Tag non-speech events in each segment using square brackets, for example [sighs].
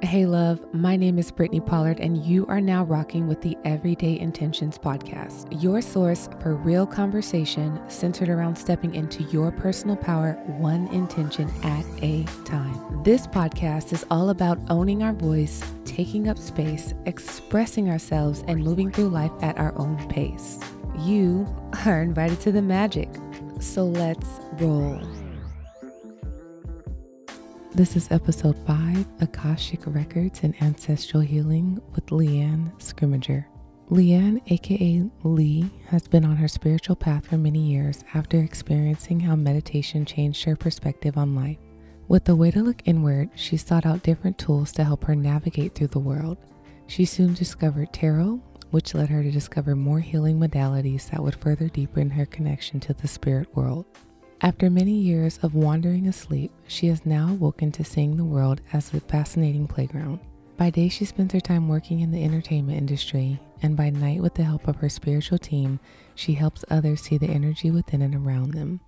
Hey, love, my name is Brittany Pollard, and you are now rocking with the Everyday Intentions podcast, your source for real conversation centered around stepping into your personal power, one intention at a time. This podcast is all about owning our voice, taking up space, expressing ourselves, and moving through life at our own pace. You are invited to the magic, so let's roll. This is episode 5 Akashic Records and Ancestral Healing with LeAnn Scrimmager. LeAnn, aka Lee, has been on her spiritual path for many years after experiencing how meditation changed her perspective on life. With the way to look inward, she sought out different tools to help her navigate through the world. She soon discovered tarot, which led her to discover more healing modalities that would further deepen her connection to the spirit world. After many years of wandering asleep, she has now awoken to seeing the world as a fascinating playground. By day, she spends her time working in the entertainment industry, and by night, with the help of her spiritual team, she helps others see the energy within and around them.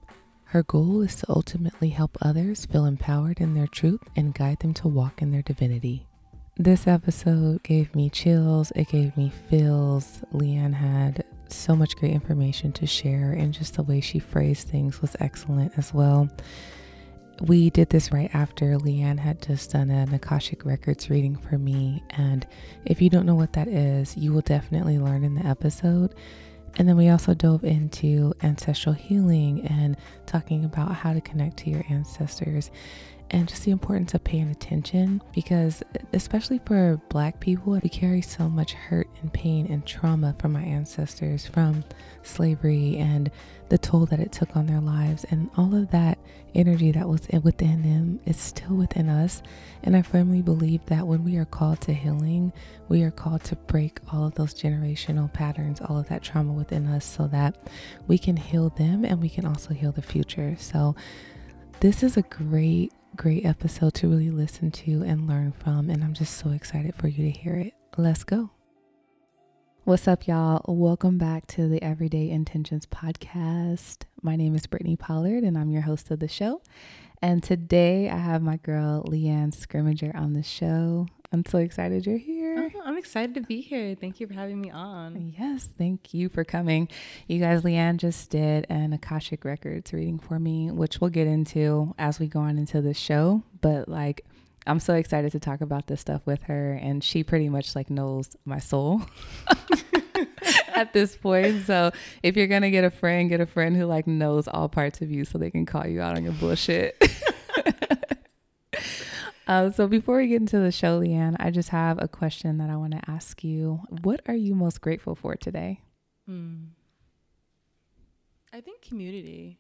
Her goal is to ultimately help others feel empowered in their truth and guide them to walk in their divinity. This episode gave me chills, it gave me feels. LeAnn had so much great information to share, and just the way she phrased things was excellent as well. We did this right after LeAnn had just done an Akashic Records reading for me. And if you don't know what that is, you will definitely learn in the episode. And then we also dove into ancestral healing and talking about how to connect to your ancestors and just the importance of paying attention because, especially for Black people, we carry so much hurt and pain and trauma from our ancestors, from slavery and the toll that it took on their lives. And all of that energy that was within them is still within us. And I firmly believe that when we are called to healing, we are called to break all of those generational patterns, all of that trauma within us, so that we can heal them and we can also heal the future. So, this is a great great episode to really listen to and learn from. And I'm just so excited for you to hear it. Let's go. What's up, y'all? Welcome back to the Everyday Intentions podcast. My name is Brittany Pollard, and I'm your host of the show. And today I have my girl LeAnn Scrimmager on the show. I'm so excited you're here. Oh, I'm excited to be here. Thank you for having me on. Yes, thank you for coming. You guys, LeAnn just did an Akashic Records reading for me, which we'll get into as we go on into the show. But like, I'm so excited to talk about this stuff with her, and she pretty much like knows my soul. [laughs] at this point. So if you're gonna get a friend, get a friend who like knows all parts of you so they can call you out on your bullshit. [laughs] Uh, so before we get into the show, LeAnn, I just have a question that I want to ask you. What are you most grateful for today? Hmm. I think community,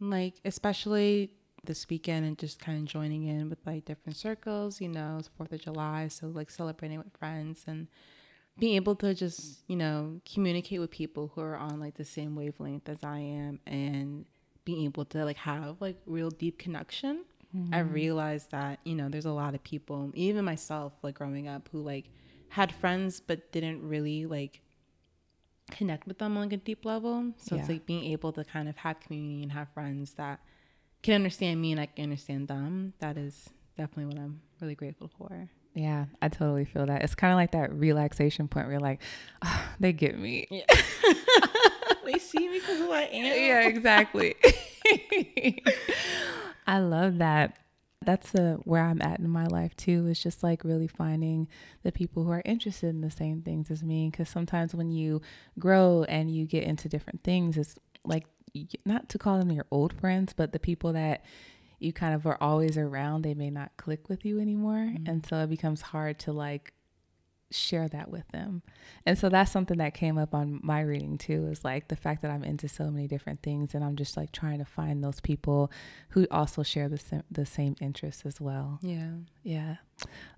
like especially this weekend, and just kind of joining in with like different circles. You know, it's Fourth of July, so like celebrating with friends and being able to just you know communicate with people who are on like the same wavelength as I am, and being able to like have like real deep connection mm-hmm. I realized that, you know, there's a lot of people, even myself, like growing up, who like had friends but didn't really like connect with them on like a deep level. So yeah. it's like being able to kind of have community and have friends that can understand me and I can understand them. That is definitely what I'm really grateful for. Yeah, I totally feel that. It's kind of like that relaxation point where you're like, oh, they get me. Yeah. [laughs] they see me for who I am. Yeah, exactly. [laughs] I love that. That's uh, where I'm at in my life too. It's just like really finding the people who are interested in the same things as me. Because sometimes when you grow and you get into different things, it's like not to call them your old friends, but the people that you kind of are always around, they may not click with you anymore. Mm-hmm. And so it becomes hard to like share that with them. And so that's something that came up on my reading too is like the fact that I'm into so many different things and I'm just like trying to find those people who also share the same, the same interests as well. Yeah. Yeah.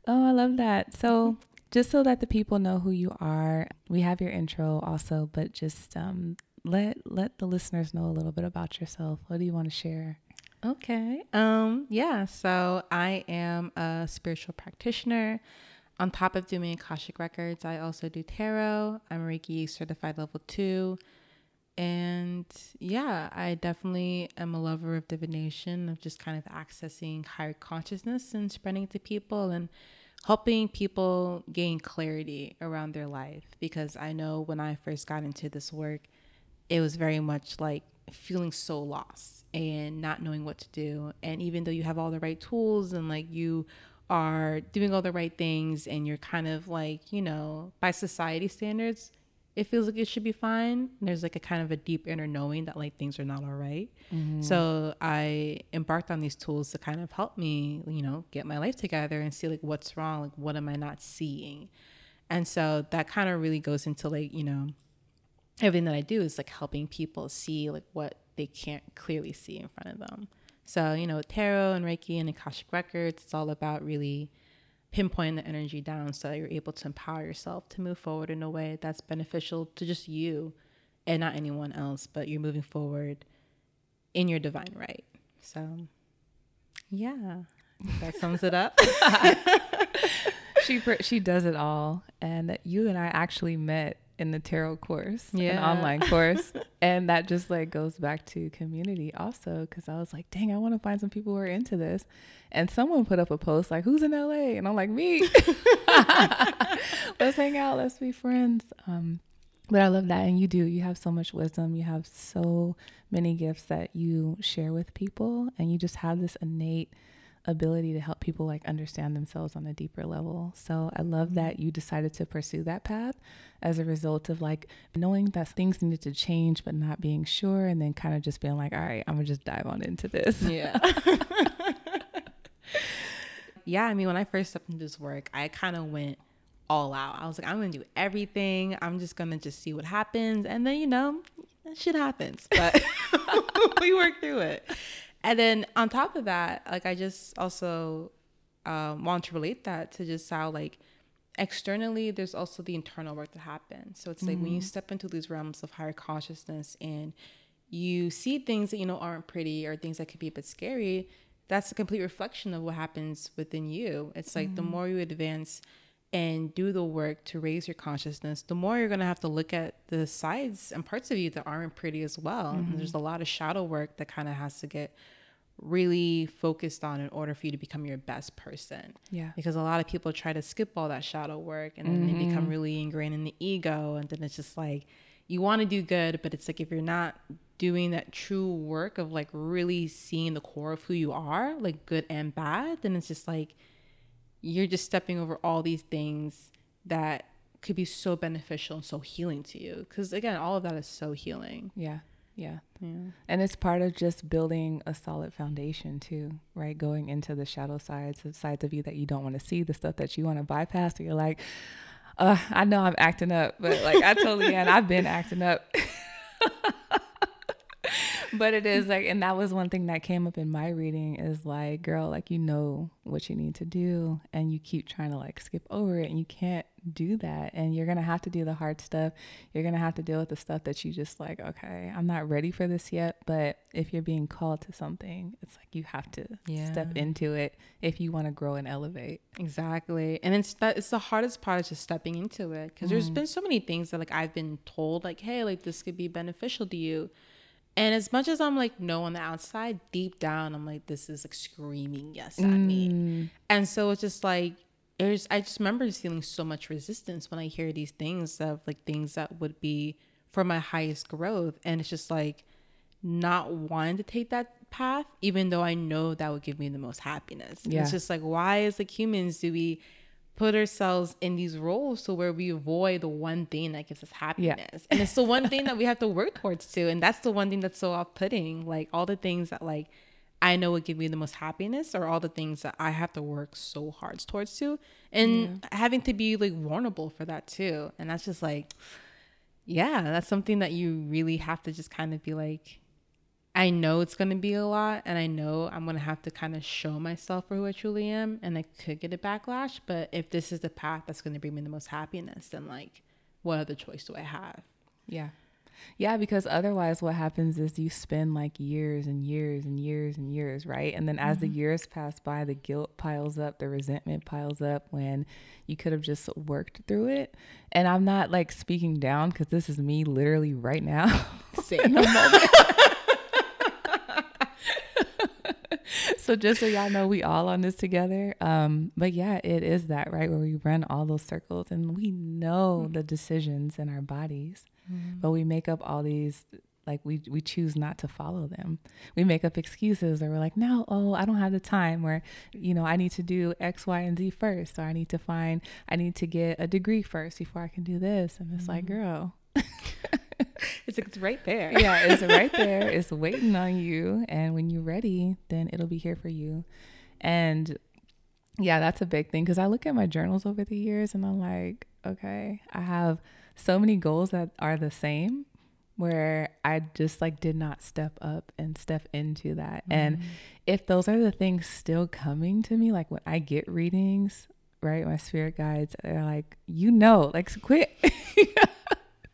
Oh, I love that. So just so that the people know who you are, we have your intro also, but just um, let let the listeners know a little bit about yourself. What do you want to share? Okay. Um yeah, so I am a spiritual practitioner on top of doing Akashic Records, I also do tarot. I'm Reiki certified level two. And yeah, I definitely am a lover of divination, of just kind of accessing higher consciousness and spreading it to people and helping people gain clarity around their life. Because I know when I first got into this work, it was very much like feeling so lost and not knowing what to do. And even though you have all the right tools and like you are doing all the right things and you're kind of like, you know, by society standards, it feels like it should be fine. And There's like a kind of a deep inner knowing that like things are not all right. mm-hmm. So I embarked on these tools to kind of help me, you know, get my life together and see like what's wrong, like what am I not seeing. And so that kind of really goes into like, you know, everything that I do is like helping people see like what they can't clearly see in front of them. So, you know, tarot and Reiki and Akashic Records, it's all about really pinpointing the energy down so that you're able to empower yourself to move forward in a way that's beneficial to just you and not anyone else, but you're moving forward in your divine right. So, yeah, that sums it up. [laughs] she she does it all, and you and I actually met in the tarot course, yeah. an online course. [laughs] and that just like goes back to community also because I was like, dang, I want to find some people who are into this. And someone put up a post like, who's in LA? And I'm like, me. [laughs] let's hang out. Let's be friends. Um, but I love that. And you do. You have so much wisdom. You have so many gifts that you share with people. And you just have this innate ability to help people like understand themselves on a deeper level. So I love that mm-hmm. you decided to pursue that path as a result of like knowing that things needed to change but not being sure and then kind of just being like, all right, I'm gonna just dive on into this. Yeah. [laughs] yeah, I mean when I first stepped into this work, I kind of went all out. I was like, I'm gonna do everything. I'm just gonna just see what happens. And then, you know, shit happens. But [laughs] we work through it. And then on top of that, like I just also um, want to relate that to just how like externally there's also the internal work that happens. So it's like mm-hmm. when you mm-hmm. step into these realms of higher consciousness and you see things that you know aren't pretty or things that could be a bit scary, that's a complete reflection of what happens within you. It's like mm-hmm. the more you advance and do the work to raise your consciousness, the more you're going to have to look at the sides and parts of you that aren't pretty as well. Mm-hmm. there's a lot of shadow work that kind of has to get really focused on in order for you to become your best person. Yeah. Because a lot of people try to skip all that shadow work and then mm-hmm. they become really ingrained in the ego and then it's just like you want to do good, but it's like if you're not doing that true work of like really seeing the core of who you are, like good and bad, then it's just like you're just stepping over all these things that could be so beneficial and so healing to you. Because again, all of that is so healing. Yeah. Yeah. yeah. And it's part of just building a solid foundation too, right? Going into the shadow sides, the sides of you that you don't want to see, the stuff that you want to bypass, or you're like, uh, I know I'm acting up, but like I totally am. I've been acting up. [laughs] but it is like and that was one thing that came up in my reading is like girl like you know what you need to do and you keep trying to like skip over it and you can't do that and you're gonna have to do the hard stuff you're gonna have to deal with the stuff that you just like okay i'm not ready for this yet but if you're being called to something it's like you have to yeah. step into it if you want to grow and elevate exactly and it's that it's the hardest part is just stepping into it because mm. there's been so many things that like i've been told like hey like this could be beneficial to you and as much as I'm like no on the outside, deep down I'm like this is like screaming yes at mm. me. And so it's just like there's I just remember feeling so much resistance when I hear these things of like things that would be for my highest growth and it's just like not wanting to take that path even though I know that would give me the most happiness. Yeah. It's just like why as like humans do we put ourselves in these roles so where we avoid the one thing that gives us happiness yeah. and it's the one thing that we have to work towards too and that's the one thing that's so off-putting like all the things that like i know would give me the most happiness are all the things that i have to work so hard towards too and yeah. having to be like vulnerable for that too and that's just like yeah that's something that you really have to just kind of be like I know it's going to be a lot and I know I'm going to have to kind of show myself for who I truly am and I could get a backlash, but if this is the path that's going to bring me the most happiness, then like what other choice do I have? Yeah. Yeah, because otherwise, what happens is you spend like years and years and years and years, right? And then as mm-hmm. the years pass by, the guilt piles up, the resentment piles up when you could have just worked through it. And I'm not like speaking down because this is me literally right now. Same [laughs] moment. [laughs] so just so y'all know, we all on this together. Um, but yeah, it is that right where we run all those circles and we know mm-hmm. the decisions in our bodies, mm-hmm. but we make up all these like we we choose not to follow them. We make up excuses or we're like, no, oh, I don't have the time or you know, I need to do X, Y, and Z first, or I need to find I need to get a degree first before I can do this. And it's mm-hmm. like, girl. [laughs] it's it's right there. yeah, it's right there. [laughs] It's waiting on you. And when you're ready, then it'll be here for you. And yeah, that's a big thing because I look at my journals over the years and I'm like, okay, I have so many goals that are the same where I just like did not step up and step into that. Mm-hmm. And if those are the things still coming to me, like when I get readings, right, my spirit guides, they're like, you know, like quit, [laughs]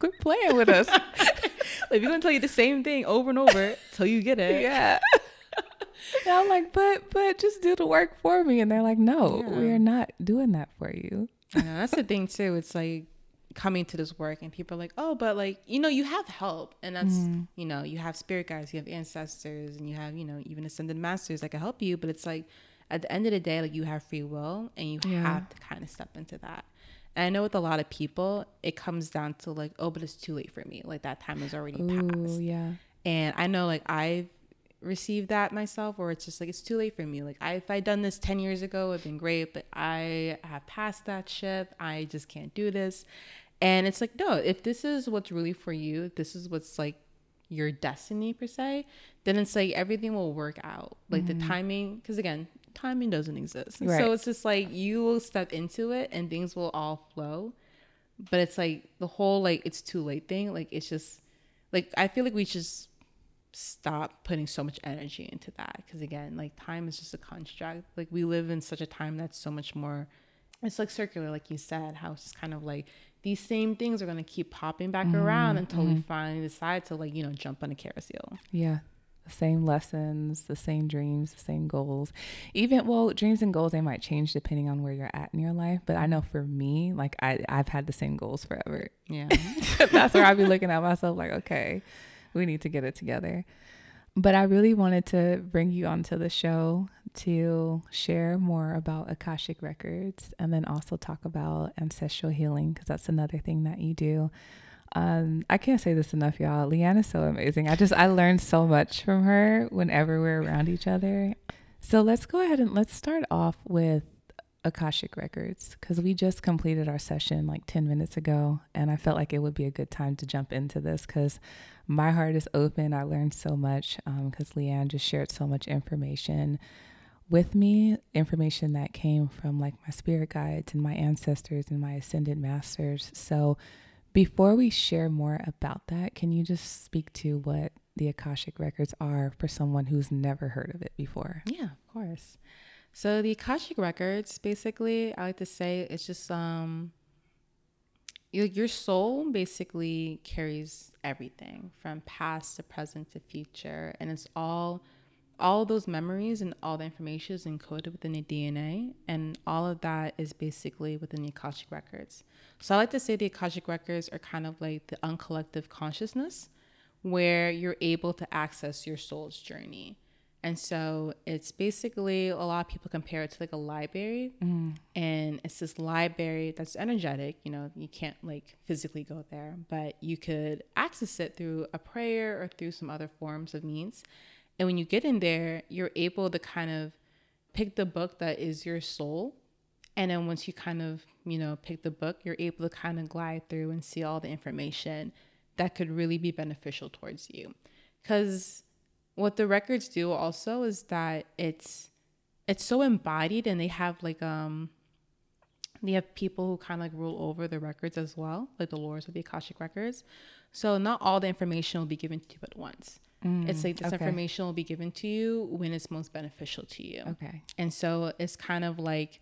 quit playing with us. [laughs] like we're gonna tell you the same thing over and over till you get it. Yeah. [laughs] and I'm like, but but just do the work for me. And they're like, no, yeah. we are not doing that for you. Know, that's the thing too. It's like coming to this work and people are like oh but like you know you have help and that's mm. you know you have spirit guides you have ancestors and you have you know even ascended masters that can help you but it's like at the end of the day like you have free will and you yeah. have to kind of step into that and i know with a lot of people it comes down to like oh but it's too late for me. Like that time has already Ooh, passed. yeah. And i know like i've received that myself or it's just like it's too late for me. Like I, if i'd done this 10 years ago it'd been great but i have passed that ship. I just can't do this. And it's like, no, if this is what's really for you, if this is what's like your destiny per se, then it's like everything will work out. Like mm-hmm. the timing, because again, timing doesn't exist. Right. So it's just like you will step into it and things will all flow. But it's like the whole like it's too late thing. Like it's just like I feel like we just stop putting so much energy into that because again like time is just a construct like we live in such a time that's so much more it's like circular like you said how it's just kind of like these same things are going to keep popping back mm-hmm, around until mm-hmm. we finally decide to like you know jump on a carousel yeah the same lessons the same dreams the same goals. Even well dreams and goals they might change depending on where you're at in your life but i know for me like i i've had the same goals forever. Yeah. [laughs] That's where i'd be looking at myself like okay we need to get it together. But I really wanted to bring you onto the show to share more about Akashic Records and then also talk about ancestral healing because that's another thing that you do. Um, I can't say this enough, y'all. LeAnn is so amazing. I just I learned so much from her whenever we're around each other. So let's go ahead and let's start off with Akashic Records because we just completed our session like 10 minutes ago, and I felt like it would be a good time to jump into this because my heart is open. I learned so much because um, LeAnn just shared so much information with me, information that came from like my spirit guides and my ancestors and my ascended masters. So, before we share more about that, can you just speak to what the Akashic Records are for someone who's never heard of it before? Yeah, of course. So the Akashic Records, basically, I like to say it's just um your, your soul basically carries everything from past to present to future and it's all all those memories and all the information is encoded within the DNA and all of that is basically within the Akashic records. So I like to say the Akashic records are kind of like the uncollective consciousness where you're able to access your soul's journey. And so it's basically a lot of people compare it to like a library. Mm. And it's this library that's energetic. You know, you can't like physically go there, but you could access it through a prayer or through some other forms of means. And when you get in there, you're able to kind of pick the book that is your soul. And then once you kind of, you know, pick the book, you're able to kind of glide through and see all the information that could really be beneficial towards you. Because what the records do also is that it's it's so embodied and they have like um they have people who kind of like rule over the records as well, like the lords of the Akashic records. So not all the information will be given to you at once. Mm, it's like this okay. information will be given to you when it's most beneficial to you. Okay. And so it's kind of like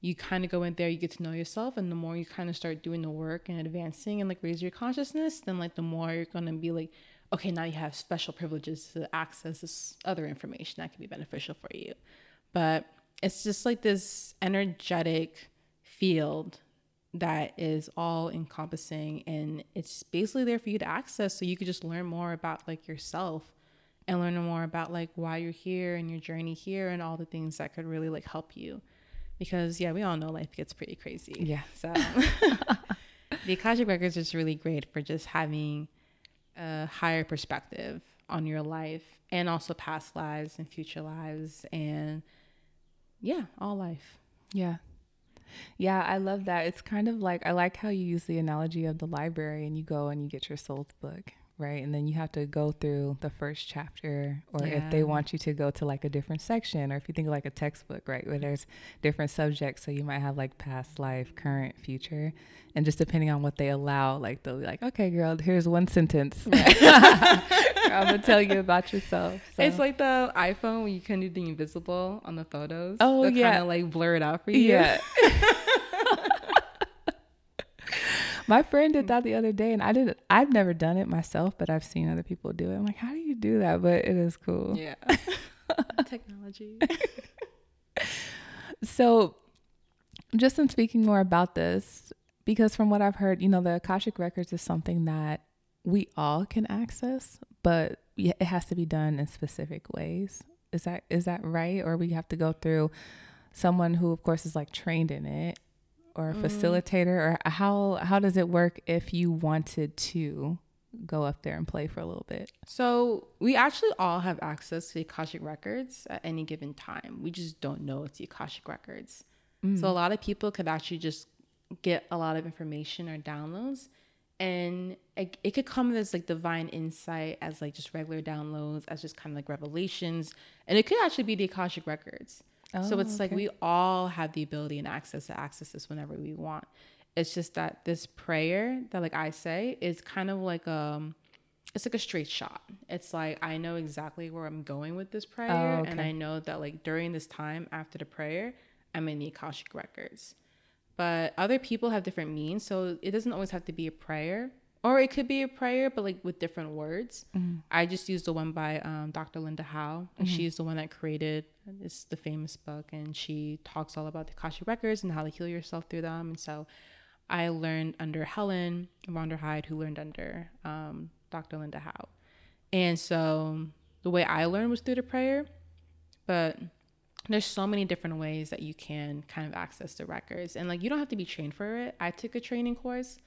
you kind of go in there, you get to know yourself, and the more you kind of start doing the work and advancing and like raise your consciousness, then like the more you're gonna be like, okay, now you have special privileges to access this other information that can be beneficial for you. But it's just like this energetic field that is all encompassing and it's basically there for you to access so you could just learn more about like yourself and learn more about like why you're here and your journey here and all the things that could really like help you because yeah we all know life gets pretty crazy Yeah. so [laughs] the akashic records is really great for just having a higher perspective on your life and also past lives and future lives and yeah all life Yeah. Yeah, I love that. It's kind of like I like how you use the analogy of the library and you go and you get your soul's book, right? And then you have to go through the first chapter or if they want you to go to like a different section or if you think of like a textbook, right, where there's different subjects so you might have like past life, current, future, and just depending on what they allow, like they'll be like, "Okay, girl, here's one sentence. [laughs] I'm to tell you about yourself." So. It's like the iPhone when you can do the invisible on the photos. Oh, yeah. kind of like blur it out for you. Yeah. [laughs] My friend did that the other day, and I did. I've never done it myself, but I've seen other people do it. I'm like, how do you do that? But it is cool. Yeah. [laughs] Technology. [laughs] So, just in speaking more about this, because from what I've heard, you know, the Akashic Records is something that we all can access, but it has to be done in specific ways. Is that is that right? Or we have to go through someone who, of course, is like trained in it, or a mm. facilitator, or how how does it work if you wanted to go up there and play for a little bit? So we actually all have access to the Akashic records at any given time. We just don't know it's the Akashic records. So a mm. lot of people could actually just get a lot of information or downloads, and it, it could come as like divine insight, as like just regular downloads, as just kind of like revelations, and it could actually be the Akashic records. So Oh, it's like we all have the ability and access to access this whenever we want. It's just that this prayer that like I say is kind of like um it's like a straight shot. It's like I know exactly where I'm going with this prayer, and okay. I know that like during this time after the prayer, I'm in the Akashic records. But other people have different means, so it doesn't always have to be a prayer, or it could be a prayer, but like with different words. I just used the one by um, Dr. Linda Howe, and she's the one that created this the famous book, and she talks all about the Akashic records and how to heal yourself through them. And so, I learned under Helen von Heide, who learned under um, Dr. Linda Howe. And so the way I learned was through the prayer, but there's so many different ways that you can kind of access the records. And like you don't have to be trained for it. I took a training course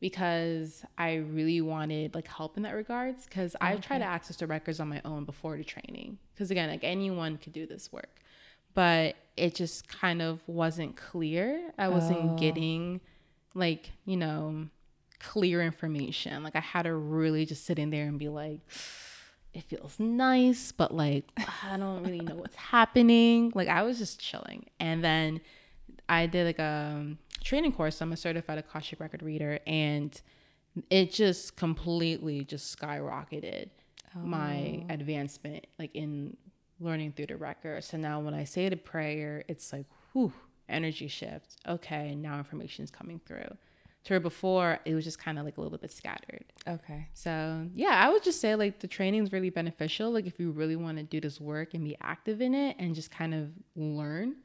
because I really wanted like help in that regards because I tried to access the records on my own before the training. Because again, like anyone could do this work. But it just kind of wasn't clear. I wasn't Oh. getting like, you know, clear information. Like I had to really just sit in there and be like, it feels nice, but like I don't really know what's [laughs] happening. Like I was just chilling. And then I did like a um, training course. I'm a certified Akashic record reader and it just completely just skyrocketed my oh. advancement like in learning through the record. So now when I say the prayer, it's like whew, energy shift. Okay, now information is coming through. To where before it was just kind of like a little bit scattered. Okay. So yeah, I would just say like the training is really beneficial. Like if you really want to do this work and be active in it and just kind of learn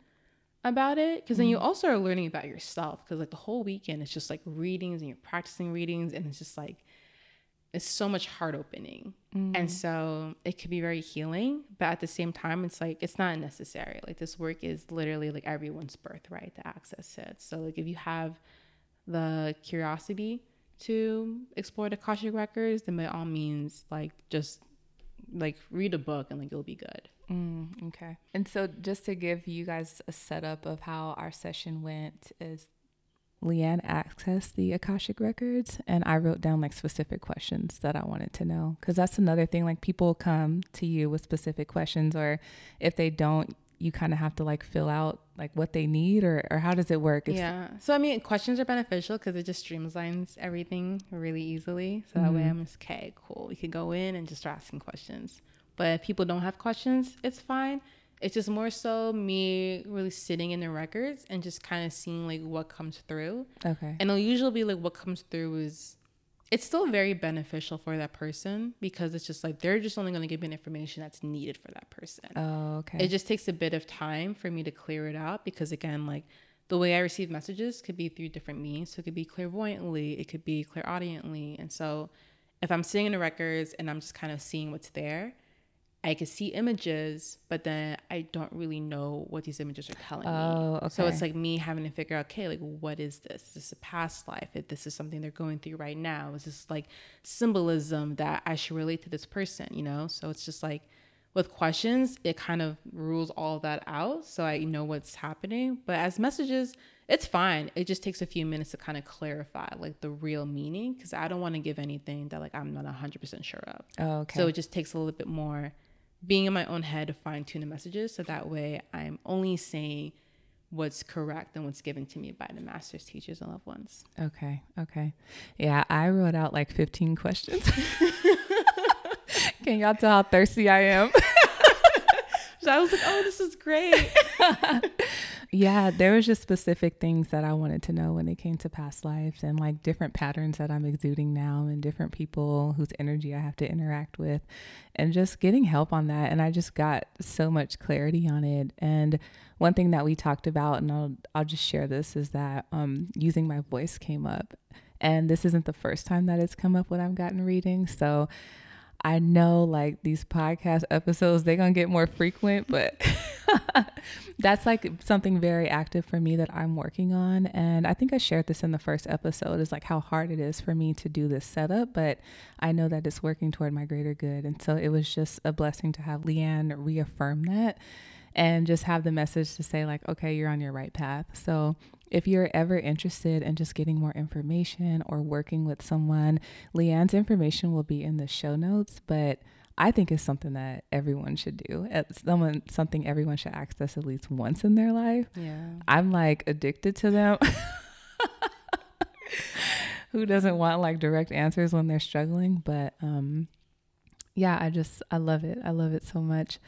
about it, because then you mm-hmm. also are learning about yourself. Because like the whole weekend it's just like readings and you're practicing readings and it's just like it's so much heart opening. And mm-hmm. so it could be very healing, but at the same time, it's like it's not necessary. Like this work is literally like everyone's birthright to access it. So like if you have the curiosity to explore the Akashic records, then by all means, like just like read a book and like it'll be good. Mm, okay. And so, just to give you guys a setup of how our session went, is LeAnn accessed the Akashic records, and I wrote down like specific questions that I wanted to know. Because that's another thing. Like, people come to you with specific questions, or if they don't, you kind of have to like fill out like what they need, or, or how does it work? If- yeah. So I mean, questions are beneficial because it just streamlines everything really easily. So that way, mm-hmm. I'm just okay, cool. We could go in and just start asking questions. But if people don't have questions, it's fine. It's just more so me really sitting in the records and just kind of seeing like what comes through. Okay. And it'll usually be like what comes through is it's still very beneficial for that person because it's just like they're just only going to give me information that's needed for that person. Oh, okay. It just takes a bit of time for me to clear it out because again, like the way I receive messages could be through different means. So it could be clairvoyantly, it could be clairaudiently. And so if I'm sitting in the records and I'm just kind of seeing what's there, I can see images, but then I don't really know what these images are telling Oh, me. okay. So it's like me having to figure out, okay, like what is this? Is this a past life? If this is something they're going through right now, is this like symbolism that I should relate to this person, you know? So it's just like with questions, it kind of rules all that out. So I know what's happening. But as messages, it's fine. It just takes a few minutes to kind of clarify like the real meaning because I don't want to give anything that like I'm not 100% sure of. oh, okay. So it just takes a little bit more being in my own head to fine tune the messages. So that way I'm only saying what's correct and what's given to me by the masters, teachers, and loved ones. okay. Okay. Yeah, I wrote out like 15 questions. [laughs] Can y'all tell how thirsty I am? [laughs] So I was like, oh, this is great. [laughs] yeah, there was just specific things that I wanted to know when it came to past lives and like different patterns that I'm exuding now and different people whose energy I have to interact with and just getting help on that. And I just got so much clarity on it. And one thing that we talked about, and I'll, I'll just share this, is that um, using my voice came up. And this isn't the first time that it's come up when I've gotten readings. So I know like these podcast episodes, they're going to get more frequent, but [laughs] that's like something very active for me that I'm working on. And I think I shared this in the first episode is like how hard it is for me to do this setup, but I know that it's working toward my greater good. And so it was just a blessing to have LeAnn reaffirm that and just have the message to say like okay you're on your right path so if you're ever interested in just getting more information or working with someone LeAnn's information will be in the show notes but i think it's something that everyone should do. It's someone something everyone should access at least once in their life. Yeah. i'm like addicted to them. [laughs] Who doesn't want like direct answers when they're struggling? But um yeah i just i love it. I love it so much.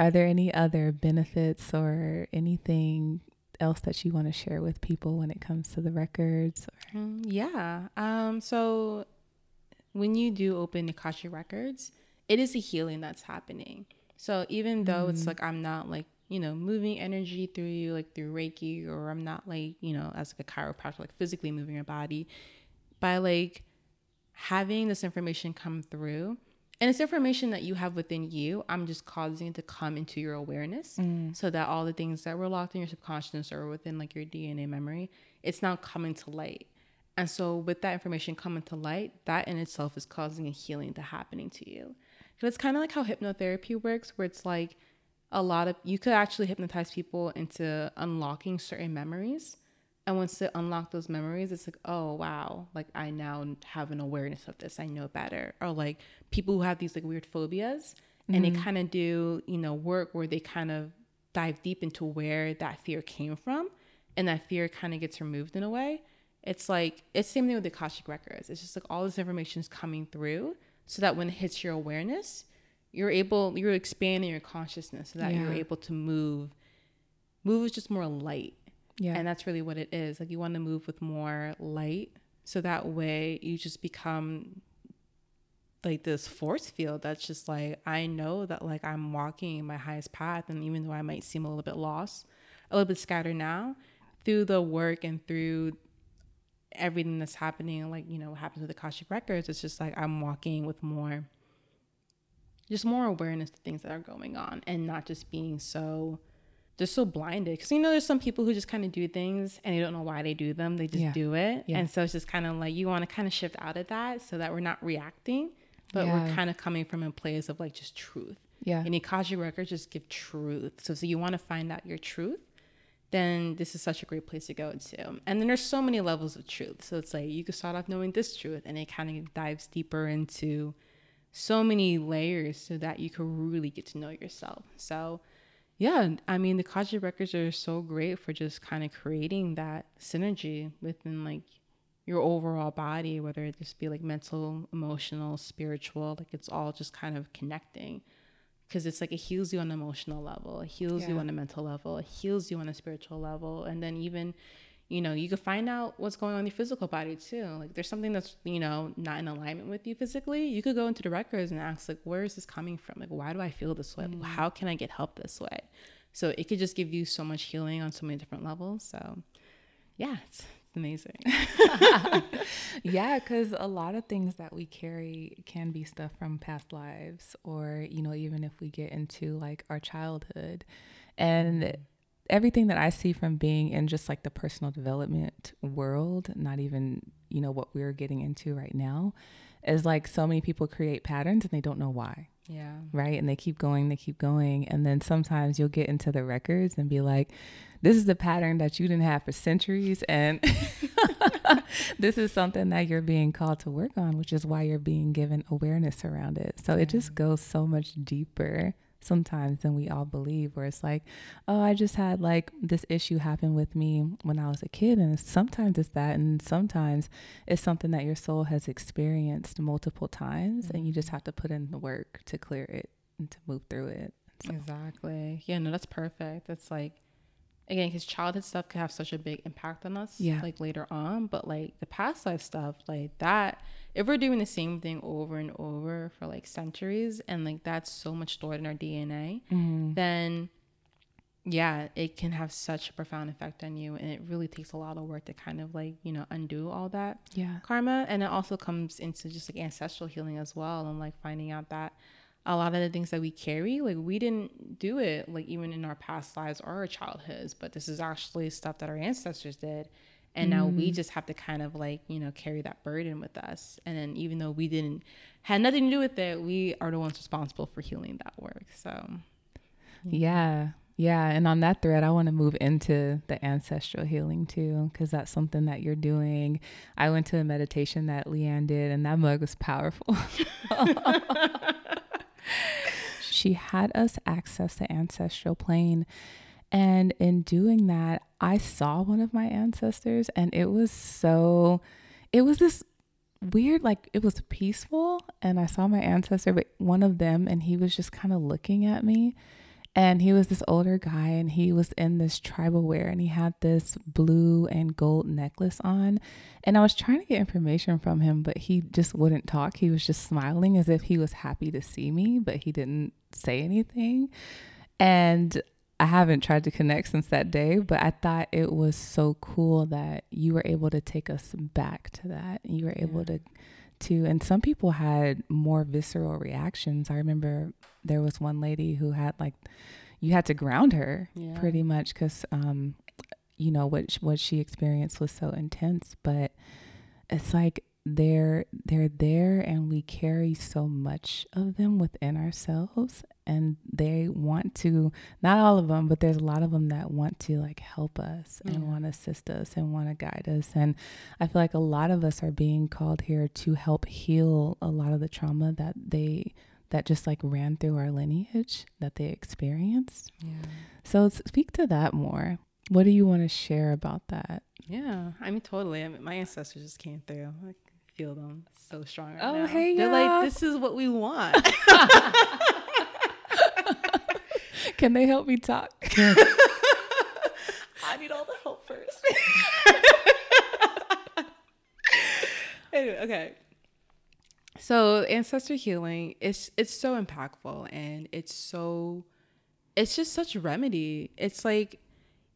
Are there any other benefits or anything else that you want to share with people when it comes to the records or Mm, yeah. Um, so when you do open Akashic records, it is a healing that's happening. So even though it's like I'm not like, you know, moving energy through you like through Reiki or I'm not like, you know, as like a chiropractor, like physically moving your body, by like having this information come through, and it's information that you have within you, I'm just causing it to come into your awareness mm. so that all the things that were locked in your subconscious or within like your DNA memory, it's now coming to light. And so with that information coming to light, that in itself is causing a healing to happening to you. So it's kind of like how hypnotherapy works, where it's like a lot of you could actually hypnotize people into unlocking certain memories. And once it unlock those memories, it's like, oh wow, like I now have an awareness of this. I know better. Or like people who have these like weird phobias and they mm-hmm. kind of do, you know, work where they kind of dive deep into where that fear came from and that fear kind of gets removed in a way. It's like it's same thing with the Akashic records. It's just like all this information is coming through so that when it hits your awareness, you're able you're expanding your consciousness so that you're able to move move is just more light yeah. And that's really what it is. Like you want to move with more light. So that way you just become like this force field that's just like i know that like i'm walking my highest path and even though i might seem a little bit lost a little bit scattered now through the work and through everything that's happening like you know what happens with Akashic records it's just like i'm walking with more just more awareness to things that are going on and not just being so just so blinded. Because you know there's some people who just kind of do things and they don't know why they do them they just Yeah. do it. Yeah. and so it's just kind of like you want to kind of shift out of that so that we're not reacting but we're kind of coming from a place of like just truth. Yeah. And Akashic records just give truth. So, so you want to find out your truth then this is such a great place to go to and then there's so many levels of truth. So it's like you could start off knowing this truth and it kind of dives deeper into so many layers so that you can really get to know yourself. So yeah, I mean the Akashic records are so great for just kind of creating that synergy within like your overall body, whether it just be like mental, emotional, spiritual, like it's all just kind of connecting because it's like it heals you on an emotional level, it heals yeah. you on a mental level, it heals you on a spiritual level, and then even you know you could find out what's going on in your physical body too like there's something that's you know not in alignment with you physically you could go into the records and ask like where is this coming from like why do i feel this way mm. how can i get help this way so it could just give you so much healing on so many different levels so yeah it's, amazing. [laughs] yeah, because a lot of things that we carry can be stuff from past lives, or, you know, even if we get into like our childhood. And. Everything that I see from being in just like the personal development world, not even, you know, what we're getting into right now, is like so many people create patterns and they don't know why. Yeah. Right. And they keep going, they keep going. And then sometimes you'll get into the records and be like, this is the pattern that you didn't have for centuries. And [laughs] this is something that you're being called to work on, which is why you're being given awareness around it. So yeah. it just goes so much deeper sometimes than we all believe where it's like oh i just had like this issue happen with me when i was a kid and sometimes it's that and sometimes it's something that your soul has experienced multiple times mm-hmm. and you just mm-hmm. have to put in the work to clear it and to move through it so. exactly yeah no that's perfect that's like again because childhood stuff can have such a big impact on us yeah like later on but like the past life stuff like that if we're doing the same thing over and over for like centuries and like that's so much stored in our dna mm-hmm. then yeah it can have such a profound effect on you and it really takes a lot of work to kind of like you know undo all that yeah karma and it also comes into just like ancestral healing as well and like finding out that a lot of the things that we carry, like we didn't do it, like even in our past lives or our childhoods, but this is actually stuff that our ancestors did. And mm. now we mm. just have to kind of like, you know, carry that burden with us. And then even though we didn't, had nothing to do with it, we are the ones responsible for healing that work. So, yeah. Yeah. And on that thread, I want to move into the ancestral healing too, because that's something that you're doing. I went to a meditation that LeAnn did, and that mug was powerful. [laughs] [laughs] she had us access the ancestral plane. And in doing that, I saw one of my ancestors, and it was so, it was this weird, like it was peaceful. And I saw my ancestor, but one of them, and he was just kind of looking at me. And he was this older guy, and he was in this tribal wear, and he had this blue and gold necklace on. And I was trying to get information from him, but he just wouldn't talk. He was just smiling as if he was happy to see me, but he didn't say anything. And I haven't tried to connect since that day, but I thought it was so cool that you were able to take us back to that. You were able yeah. to to and some people had more visceral reactions. I remember there was one lady who had like you had to ground her yeah. pretty much cuz um you know what what she experienced was so intense, but it's like they're they're there and we carry so much of them within ourselves and they want to not all of them but there's a lot of them that want to like help us and want to assist us and want to guide us. And i feel like a lot of us are being called here to help heal a lot of the trauma that they that just like ran through our lineage that they experienced. Yeah. So speak to that more. What do you want to share about that? Yeah i mean totally. I mean, my ancestors just came through. Like feel them so strong right oh, now. hey, They're yeah. like, this is what we want. [laughs] Can they help me talk? [laughs] I need all the help first. [laughs] anyway, okay. So ancestor healing it's it's so impactful and it's so it's just such remedy. It's like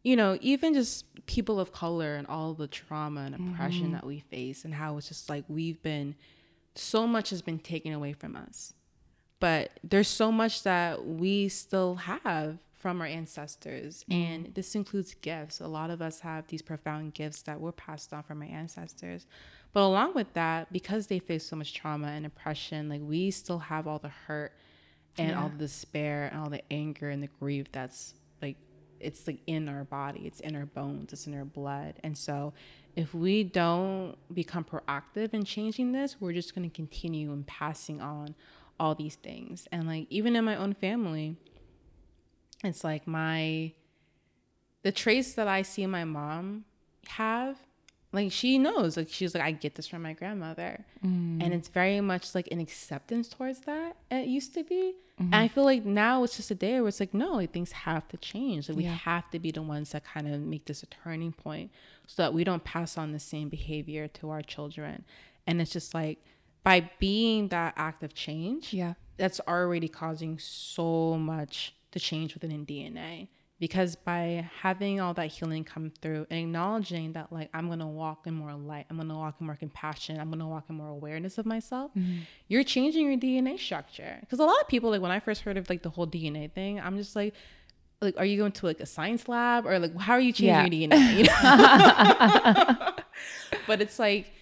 you know, even just people of color and all the trauma and oppression mm-hmm. that we face and how it's just like we've been so much has been taken away from us. But there's so much that we still have from our ancestors. Mm-hmm. And this includes gifts. A lot of us have these profound gifts that were passed on from our ancestors. But along with that, because they face so much trauma and oppression, like we still have all the hurt and yeah. all the despair and all the anger and the grief that's like it's like in our body, it's in our bones, it's in our blood. And so if we don't become proactive in changing this, we're just going to continue and passing on all these things. And like even in my own family, it's like my the traits that I see my mom have like she knows. Like she's like i get this from my grandmother. Mm. and it's very much like an acceptance towards that it used to be. Mm-hmm. and i feel like now it's just a day where it's like no like things have to change. Like we yeah. have to be the ones that kind of make this a turning point so that we don't pass on the same behavior to our children. And it's just like by being that act of change yeah. that's already causing so much to change within dna because by having all that healing come through and acknowledging that like i'm gonna walk in more light i'm gonna walk in more compassion i'm gonna walk in more awareness of myself mm-hmm. you're changing your dna structure because a lot of people like when i first heard of like the whole dna thing i'm just like like are you going to like a science lab or like how are you changing yeah. your dna you know? [laughs] [laughs] but it's like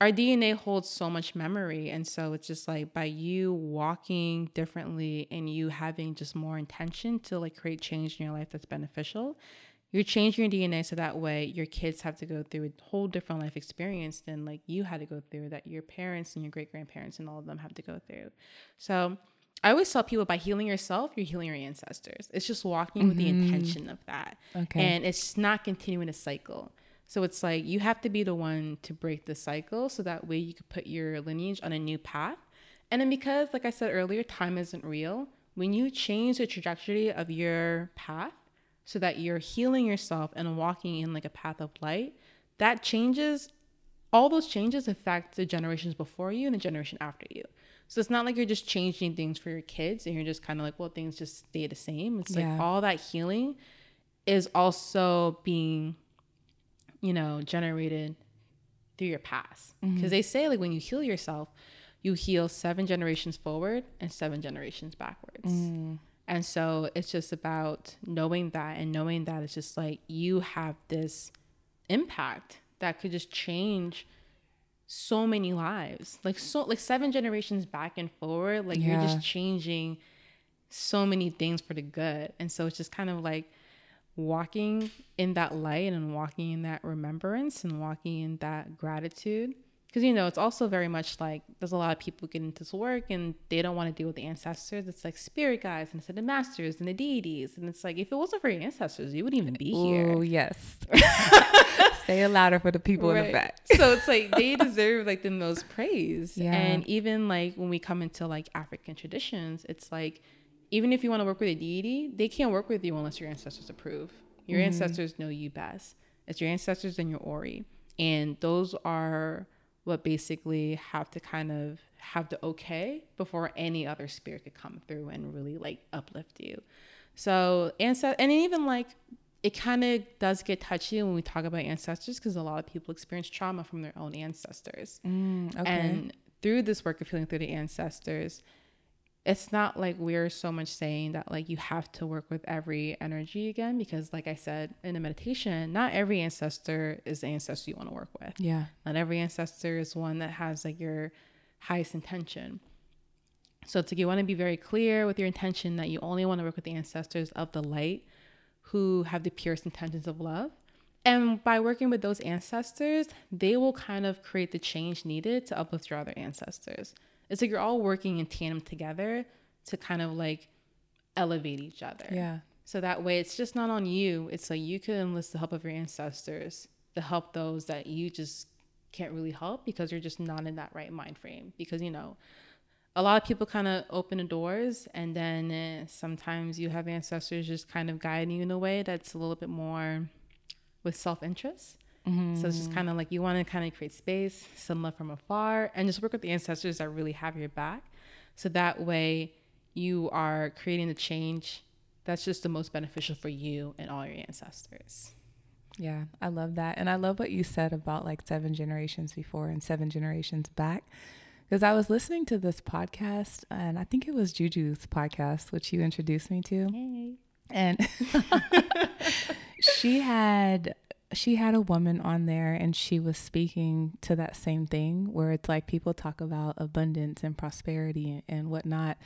our DNA holds so much memory. And so it's just like by you walking differently and you having just more intention to like create change in your life that's beneficial, you're changing your DNA so that way your kids have to go through a whole different life experience than like you had to go through, that your parents and your great grandparents and all of them have to go through. So I always tell people by healing yourself, you're healing your ancestors. It's just walking mm-hmm. with the mm-hmm. intention of that. Okay. And it's not continuing a cycle. So it's like you have to be the one to break the cycle so that way you could put your lineage on a new path. And then because, like I said earlier, time isn't real, when you change the trajectory of your path so that you're healing yourself and walking in like a path of light, that changes all those changes affect the generations before you and the generation after you. So it's not like you're just changing things for your kids and you're just kind of like, well, things just stay the same. It's yeah. like all that healing is also being you know, generated through your past. Because mm-hmm. they say, like, when you heal yourself, you heal seven generations forward and seven generations backwards. Mm. And so it's just about knowing that and knowing that it's just like you have this impact that could just change so many lives. Like so like seven generations back and forward, like yeah. you're just changing so many things for the good. And so it's just kind of like walking in that light and walking in that remembrance and walking in that gratitude. Because you know it's also very much like there's a lot of people get into this work and they don't want to deal with the ancestors. It's like spirit guides and instead the masters and the deities. And it's like if it wasn't for your ancestors you wouldn't even be here. oh yes. [laughs] Say it louder for the people right. in the back. So it's like they deserve like the most praise. [laughs] Yeah. and even like when we come into like african traditions it's like even if you want to work with a deity, they can't work with you unless your ancestors approve. Your mm-hmm. ancestors know you best. It's your ancestors and your ori. And those are what basically have to kind of have the okay before any other spirit could come through and really like uplift you. So ancestor and even like it kind of does get touchy when we talk about ancestors because a lot of people experience trauma from their own ancestors. Mm, okay. And through this work of healing through the ancestors, it's not like we're so much saying that like you have to work with every energy again because like i said in a meditation not every ancestor is the ancestor you want to work with. Yeah. Not every ancestor is one that has like your highest intention. So it's like you want to be very clear with your intention that you only want to work with the ancestors of the light who have the purest intentions of love. And by working with those ancestors they will kind of create the change needed to uplift your other ancestors it's like you're all working in tandem together to kind of like elevate each other. Yeah. So that way it's just not on you. It's like you can enlist the help of your ancestors to help those that you just can't really help because you're just not in that right mind frame. Because, you know, a lot of people kind of open the doors and then uh, sometimes you have ancestors just kind of guiding you in a way that's a little bit more with self interest. Mm-hmm. So it's just kind of like you want to kind of create space, some love from afar, and just work with the ancestors that really have your back. So that way you are creating the change that's just the most beneficial for you and all your ancestors. Yeah, I love that. And I love what you said about like seven generations before and seven generations back. Because I was listening to this podcast, and I think it was Juju's podcast, which you introduced me to. Hey. And [laughs] she had she had a woman on there and she was speaking to that same thing where it's like people talk about abundance and prosperity and whatnot.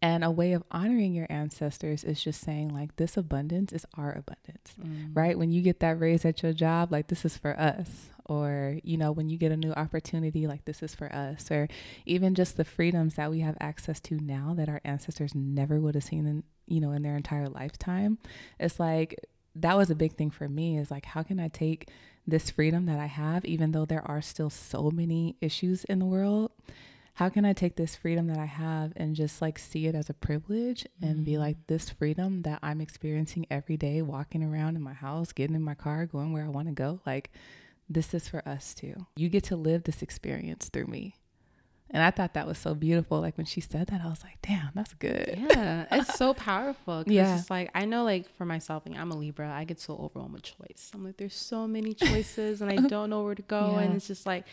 And a way of honoring your ancestors is just saying, like, this abundance is our abundance, mm. right? When you get that raise at your job, like, this is for us. Or, you know, when you get a new opportunity, like, this is for us. Or even just the freedoms that we have access to now that our ancestors never would have seen in, you know, in their entire lifetime. It's like, that was a big thing for me is like how can i take this freedom that I have, even though there are still so many issues in the world, how can I take this freedom that I have and just like see it as a privilege and mm-hmm. be like, this freedom that I'm experiencing every day, walking around in my house, getting in my car, going where I want to go, like, this is for us too. You get to live this experience through me. And I thought that was so beautiful. Like when she said that, I was like, damn, that's good. Yeah. It's so powerful. Yeah. It's like, I know, like, for myself, like, I'm a Libra. I get so overwhelmed with choice. I'm like, there's so many choices and I [laughs] don't know where to go. Yeah. And it's just like,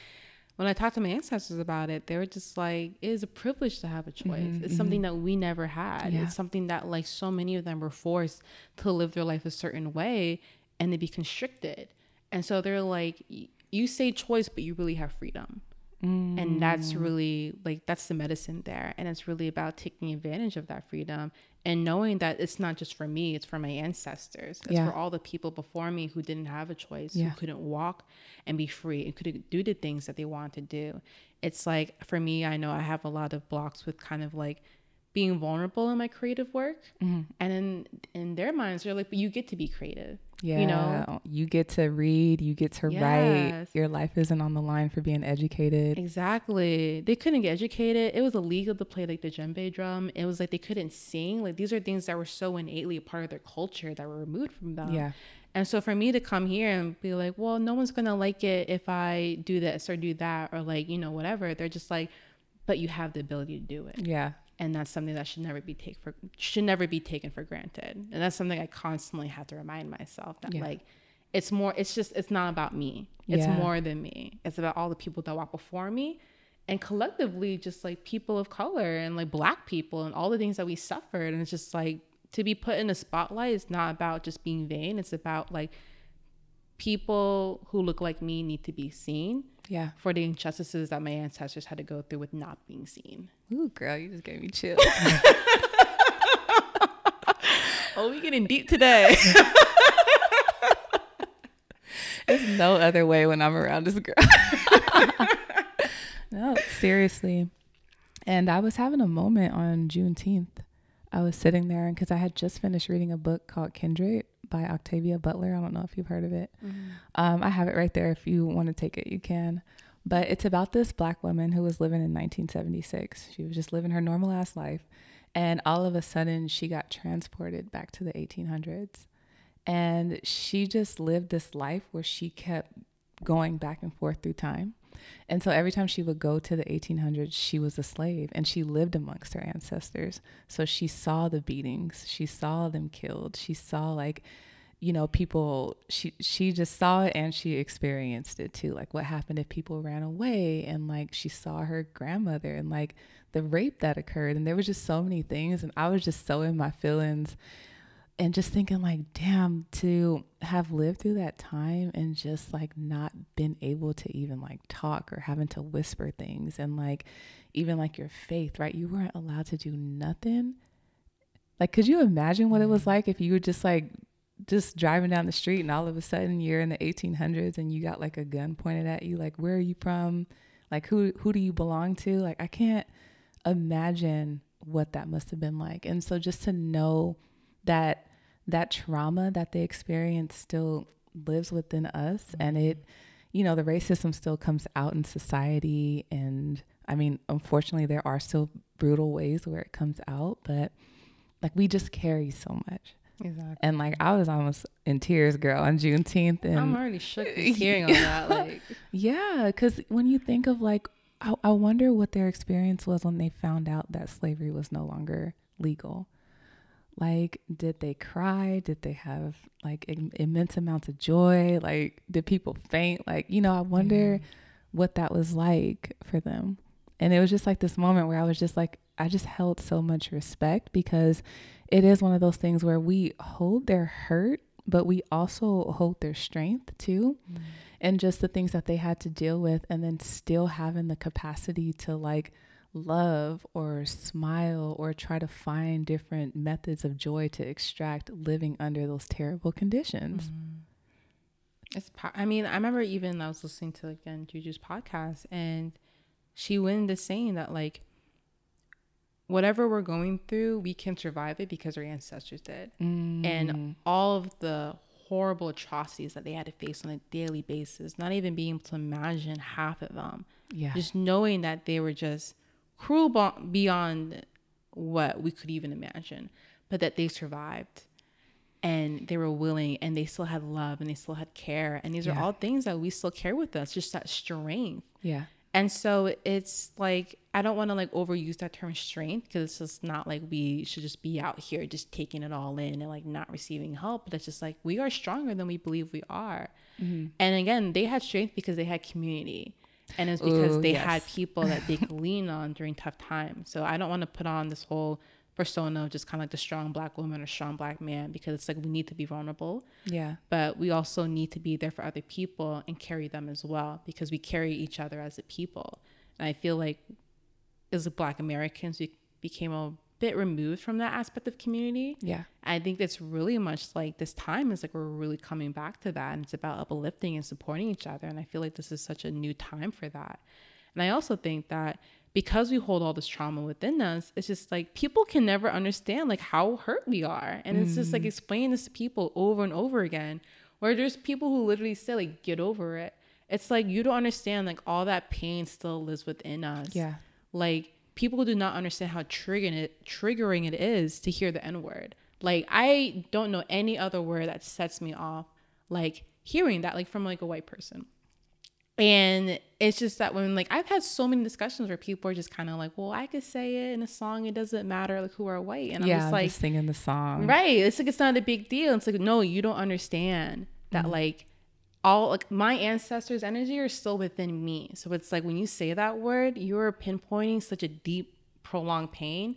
when I talked to my ancestors about it, they were just like, it is a privilege to have a choice. Mm-hmm, it's mm-hmm. something that we never had. Yeah. It's something that, like, so many of them were forced to live their life a certain way and to be constricted. And so they're like, you say choice, but you really have freedom. Mm. And that's mm. really like that's the medicine there. And it's really about taking advantage of that freedom and knowing that it's not just for me, it's for my ancestors. It's yeah. for all the people before me who didn't have a choice, yeah. who couldn't walk and be free and couldn't do the things that they wanted to do. It's like for me, I know I have a lot of blocks with kind of like being vulnerable in my creative work. Mm-hmm. And in in their minds, they're like, but you get to be creative. Yeah. You know, you get to read, you get to yes. write. Your life isn't on the line for being educated. Exactly. They couldn't get educated. It was illegal to play like the djembe drum. It was like they couldn't sing. Like these are things that were so innately a part of their culture that were removed from them. Yeah. And so for me to come here and be like, well, no one's gonna like it if I do this or do that or like, you know, whatever. They're just like, but you have the ability to do it. Yeah and that's something that should never be take for should never be taken for granted. And that's something i constantly have to remind myself that yeah. like it's more it's just it's not about me. It's yeah. more than me. It's about all the people that walk before me. And collectively just like people of color and like black people and all the things that we suffered. And it's just like to be put in a spotlight is not about just being vain. It's about like people who look like me need to be seen yeah. For the injustices that my ancestors had to go through with not being seen. Ooh, girl, you just gave me chills. [laughs] oh, we getting deep today. [laughs] There's no other way when I'm around this girl. [laughs] no, seriously. And I was having a moment on Juneteenth. I was sitting there and because I had just finished reading a book called Kindred by Octavia Butler. I don't know if you've heard of it. Mm-hmm. Um, I have it right there. If you want to take it, you can. But it's about this black woman who was living in 1976. She was just living her normal ass life. And all of a sudden, she got transported back to the 1800s. And she just lived this life where she kept going back and forth through time. And so every time she would go to the 1800s, she was a slave and she lived amongst her ancestors. So she saw the beatings, she saw them killed, she saw like you know people she she just saw it and she experienced it too like what happened if people ran away and like she saw her grandmother and like the rape that occurred. And there was just so many things and I was just so in my feelings and just thinking like damn to have lived through that time and just like not been able to even like talk or having to whisper things and like even like your faith right? You weren't allowed to do nothing. Like could you imagine what it was mm-hmm. like if you were just like just driving down the street and all of a sudden you're in the 1800s and you got like a gun pointed at you like where are you from? Like who who do you belong to? Like i can't imagine what that must have been like. And so just to know that that trauma that they experience still lives within us. Mm-hmm. and it you know the racism still comes out in society. And i mean unfortunately there are still brutal ways where it comes out but like we just carry so much. Exactly. And like i was almost in tears girl on juneteenth and i'm already shook [laughs] hearing all that like [laughs] yeah because when you think of like I, I wonder what their experience was when they found out that slavery was no longer legal like, did they cry? Did they have like Im- immense amounts of joy? Like, did people faint? Like, you know, I wonder what that was like for them. And it was just like this moment where I was just like, I just held so much respect because it is one of those things where we hold their hurt, but we also hold their strength too. Mm. And just the things that they had to deal with, and then still having the capacity to like love or smile or try to find different methods of joy to extract living under those terrible conditions. Mm-hmm. It's I mean, I remember even I was listening to again Juju's podcast and she went into saying that like whatever we're going through, we can survive it because our ancestors did. Mm. And all of the horrible atrocities that they had to face on a daily basis, not even being able to imagine half of them. Yeah. Just knowing that they were just cruel beyond what we could even imagine, but that they survived and they were willing and they still had love and they still had care. And these yeah. are all things that we still carry with us, just that strength. Yeah. And so it's like I don't want to like overuse that term strength because it's just not like we should just be out here just taking it all in and like not receiving help. But it's just like we are stronger than we believe we are. Mm-hmm. And again, they had strength because they had community. And it's because Ooh, they yes. had people that they could lean on during tough times. So I don't want to put on this whole persona of just kind of like the strong black woman or strong black man because it's like we need to be vulnerable. Yeah. But we also need to be there for other people and carry them as well because we carry each other as a people. And I feel like as black Americans, we became a bit removed from that aspect of community. Yeah. I think it's really much like this time is like we're really coming back to that and it's about uplifting and supporting each other. And I feel like this is such a new time for that. And I also think that because we hold all this trauma within us, it's just like people can never understand like how hurt we are. And mm. it's just like mm. explaining this to people over and over again. Where there's people who literally say, like, get over it. It's like you don't understand like all that pain still lives within us. Yeah. Like people do not understand how triggering it triggering it is to hear the N-word. Like I don't know any other word that sets me off like hearing that like from like a white person. And it's just that when like I've had so many discussions where people are just kind of like, well, I could say it in a song. It doesn't matter like who are white. And yeah, I'm just like just singing the song. Right. It's like it's not a big deal. It's like, no, you don't understand that mm-hmm. like all like my ancestors' energy are still within me. So it's like when you say that word, you're pinpointing such a deep, prolonged pain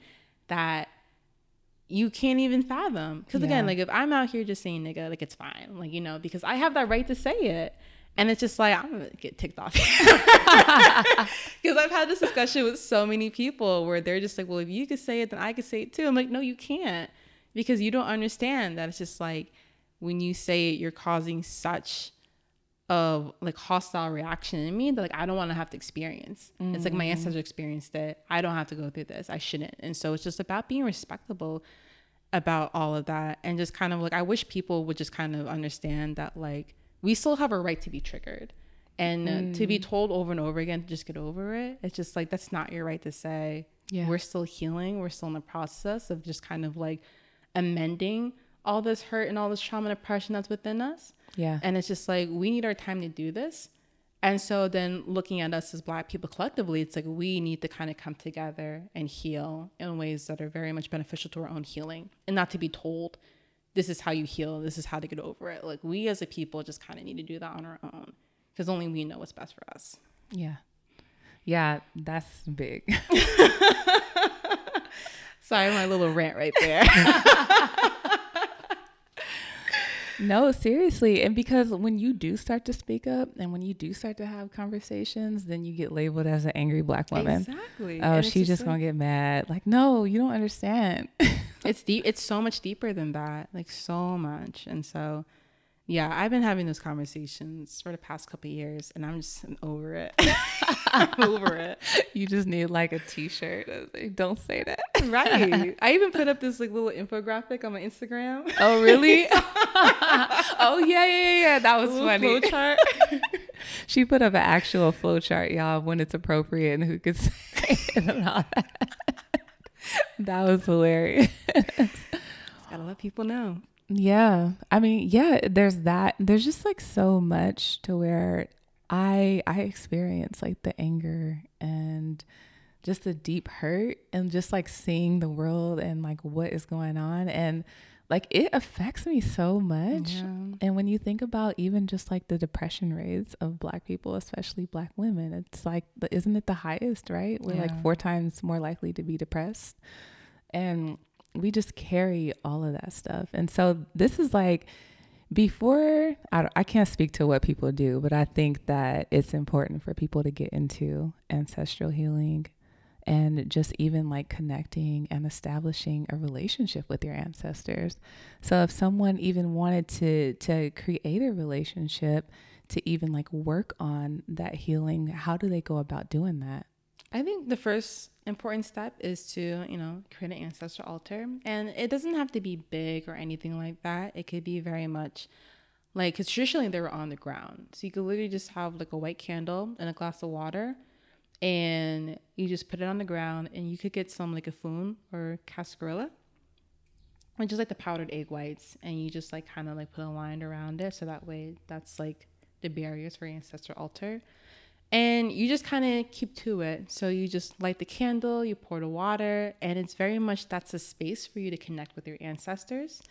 that you can't even fathom. Because yeah. again, like if I'm out here just saying nigga, like it's fine. Like, you know, because I have that right to say it. And it's just like, I'm gonna get ticked off. [laughs] [laughs] Because I've had this discussion with so many people where they're just like, well, if you could say it, then I could say it too. I'm like, no, you can't. Because you don't understand that it's just like when you say it, you're causing such a like hostile reaction in me that like I don't want to have to experience. Mm-hmm. It's like my mm. ancestors experienced it. I don't have to go through this. I shouldn't. And so it's just about being respectable about all of that and just kind of like I wish people would just kind of understand that like we still have a right to be triggered. And mm. to be mm. told over and over again to just get over it, it's just like that's not your right to say. Yeah. We're still healing. We're still in the process of just kind of like amending all this hurt and all this trauma and oppression that's within us. Yeah. And it's just like we need our time to do this. And so then looking at us as black people collectively, it's like we need to kind of come together and heal in ways that are very much beneficial to our own healing and not to be told this is how you heal, this is how to get over it. Like we as a people just kind of need to do that on our own because only we know what's best for us. Yeah. Yeah, that's big. [laughs] Sorry, my little rant right there. [laughs] no, seriously. And because when you do start to speak up and when you do start to have conversations, then you get labeled as an angry black woman. Exactly. Oh, she's just, just like, gonna get mad. Like, no, you don't understand. it's [laughs] deep it's so much deeper than that. Like so much. And so yeah, I've been having those conversations for the past couple years, and I'm just over it. [laughs] [laughs] I'm over it. You just need like a T-shirt. Like, Don't say that. Right. [laughs] I even put up this like little infographic on my Instagram. Oh really? oh yeah, yeah, yeah. That was funny. Flow chart. she put up an actual flow chart, y'all, when it's appropriate and who could say it and all that. that was hilarious. gotta let people know. Yeah. I mean, yeah, there's that. There's just like so much to where I I experience like the anger and just the deep hurt and just like seeing the world and like what is going on and like it affects me so much. Yeah. And when you think about even just like the depression rates of black people, especially black women, it's like isn't it the highest, right? We're yeah. like four times more likely to be depressed. And we just carry all of that stuff. And so this is like before I, I can't speak to what people do, but I think that it's important for people to get into ancestral healing and just even like connecting and establishing a relationship with your ancestors. So if someone even wanted to to create a relationship to even like work on that healing, how do they go about doing that? I think the first important step is to, you know, create an ancestor altar. And it doesn't have to be big or anything like that. It could be very much Like, because traditionally they were on the ground. So you could literally just have like a white candle and a glass of water and you just put it on the ground and you could get some like efun or cascarilla which is like the powdered egg whites and you just like kind of like put a line around it so that way that's like the barriers for your ancestor altar and you just kind of keep to it. So you just light the candle you pour the water and it's very much that's a space for you to connect with your ancestors.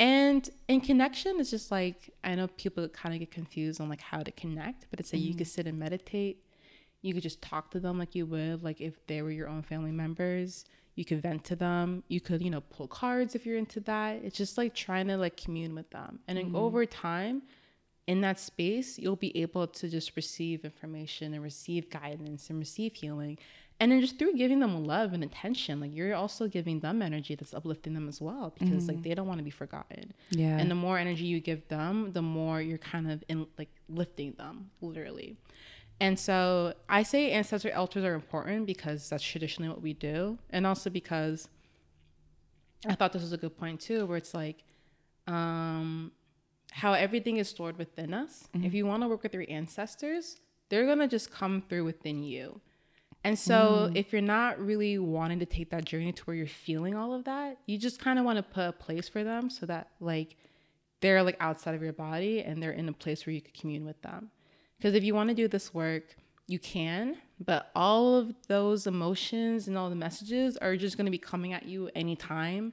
And in connection it's just like i know people kind of get confused on like how to connect but it's like mm-hmm. you could sit and meditate. You could just talk to them like you would like if they were your own family members. You could vent to them. You could you know pull cards if you're into that. It's just like trying to like commune with them. And then mm-hmm. over time in that space you'll be able to just receive information and receive guidance and receive healing and then just through giving them love and attention like you're also giving them energy that's uplifting them as well because mm-hmm. like they don't want to be forgotten yeah and the more energy you give them the more you're kind of in like lifting them literally and so I say ancestral altars are important because that's traditionally what we do. And also because I thought this was a good point too, where it's like um, how everything is stored within us. Mm-hmm. If you want to work with your ancestors, they're going to just come through within you. And so mm. if you're not really wanting to take that journey to where you're feeling all of that, you just kind of want to put a place for them so that like they're like outside of your body and they're in a place where you could commune with them. Because if you want to do this work, you can, but all of those emotions and all the messages are just going to be coming at you anytime.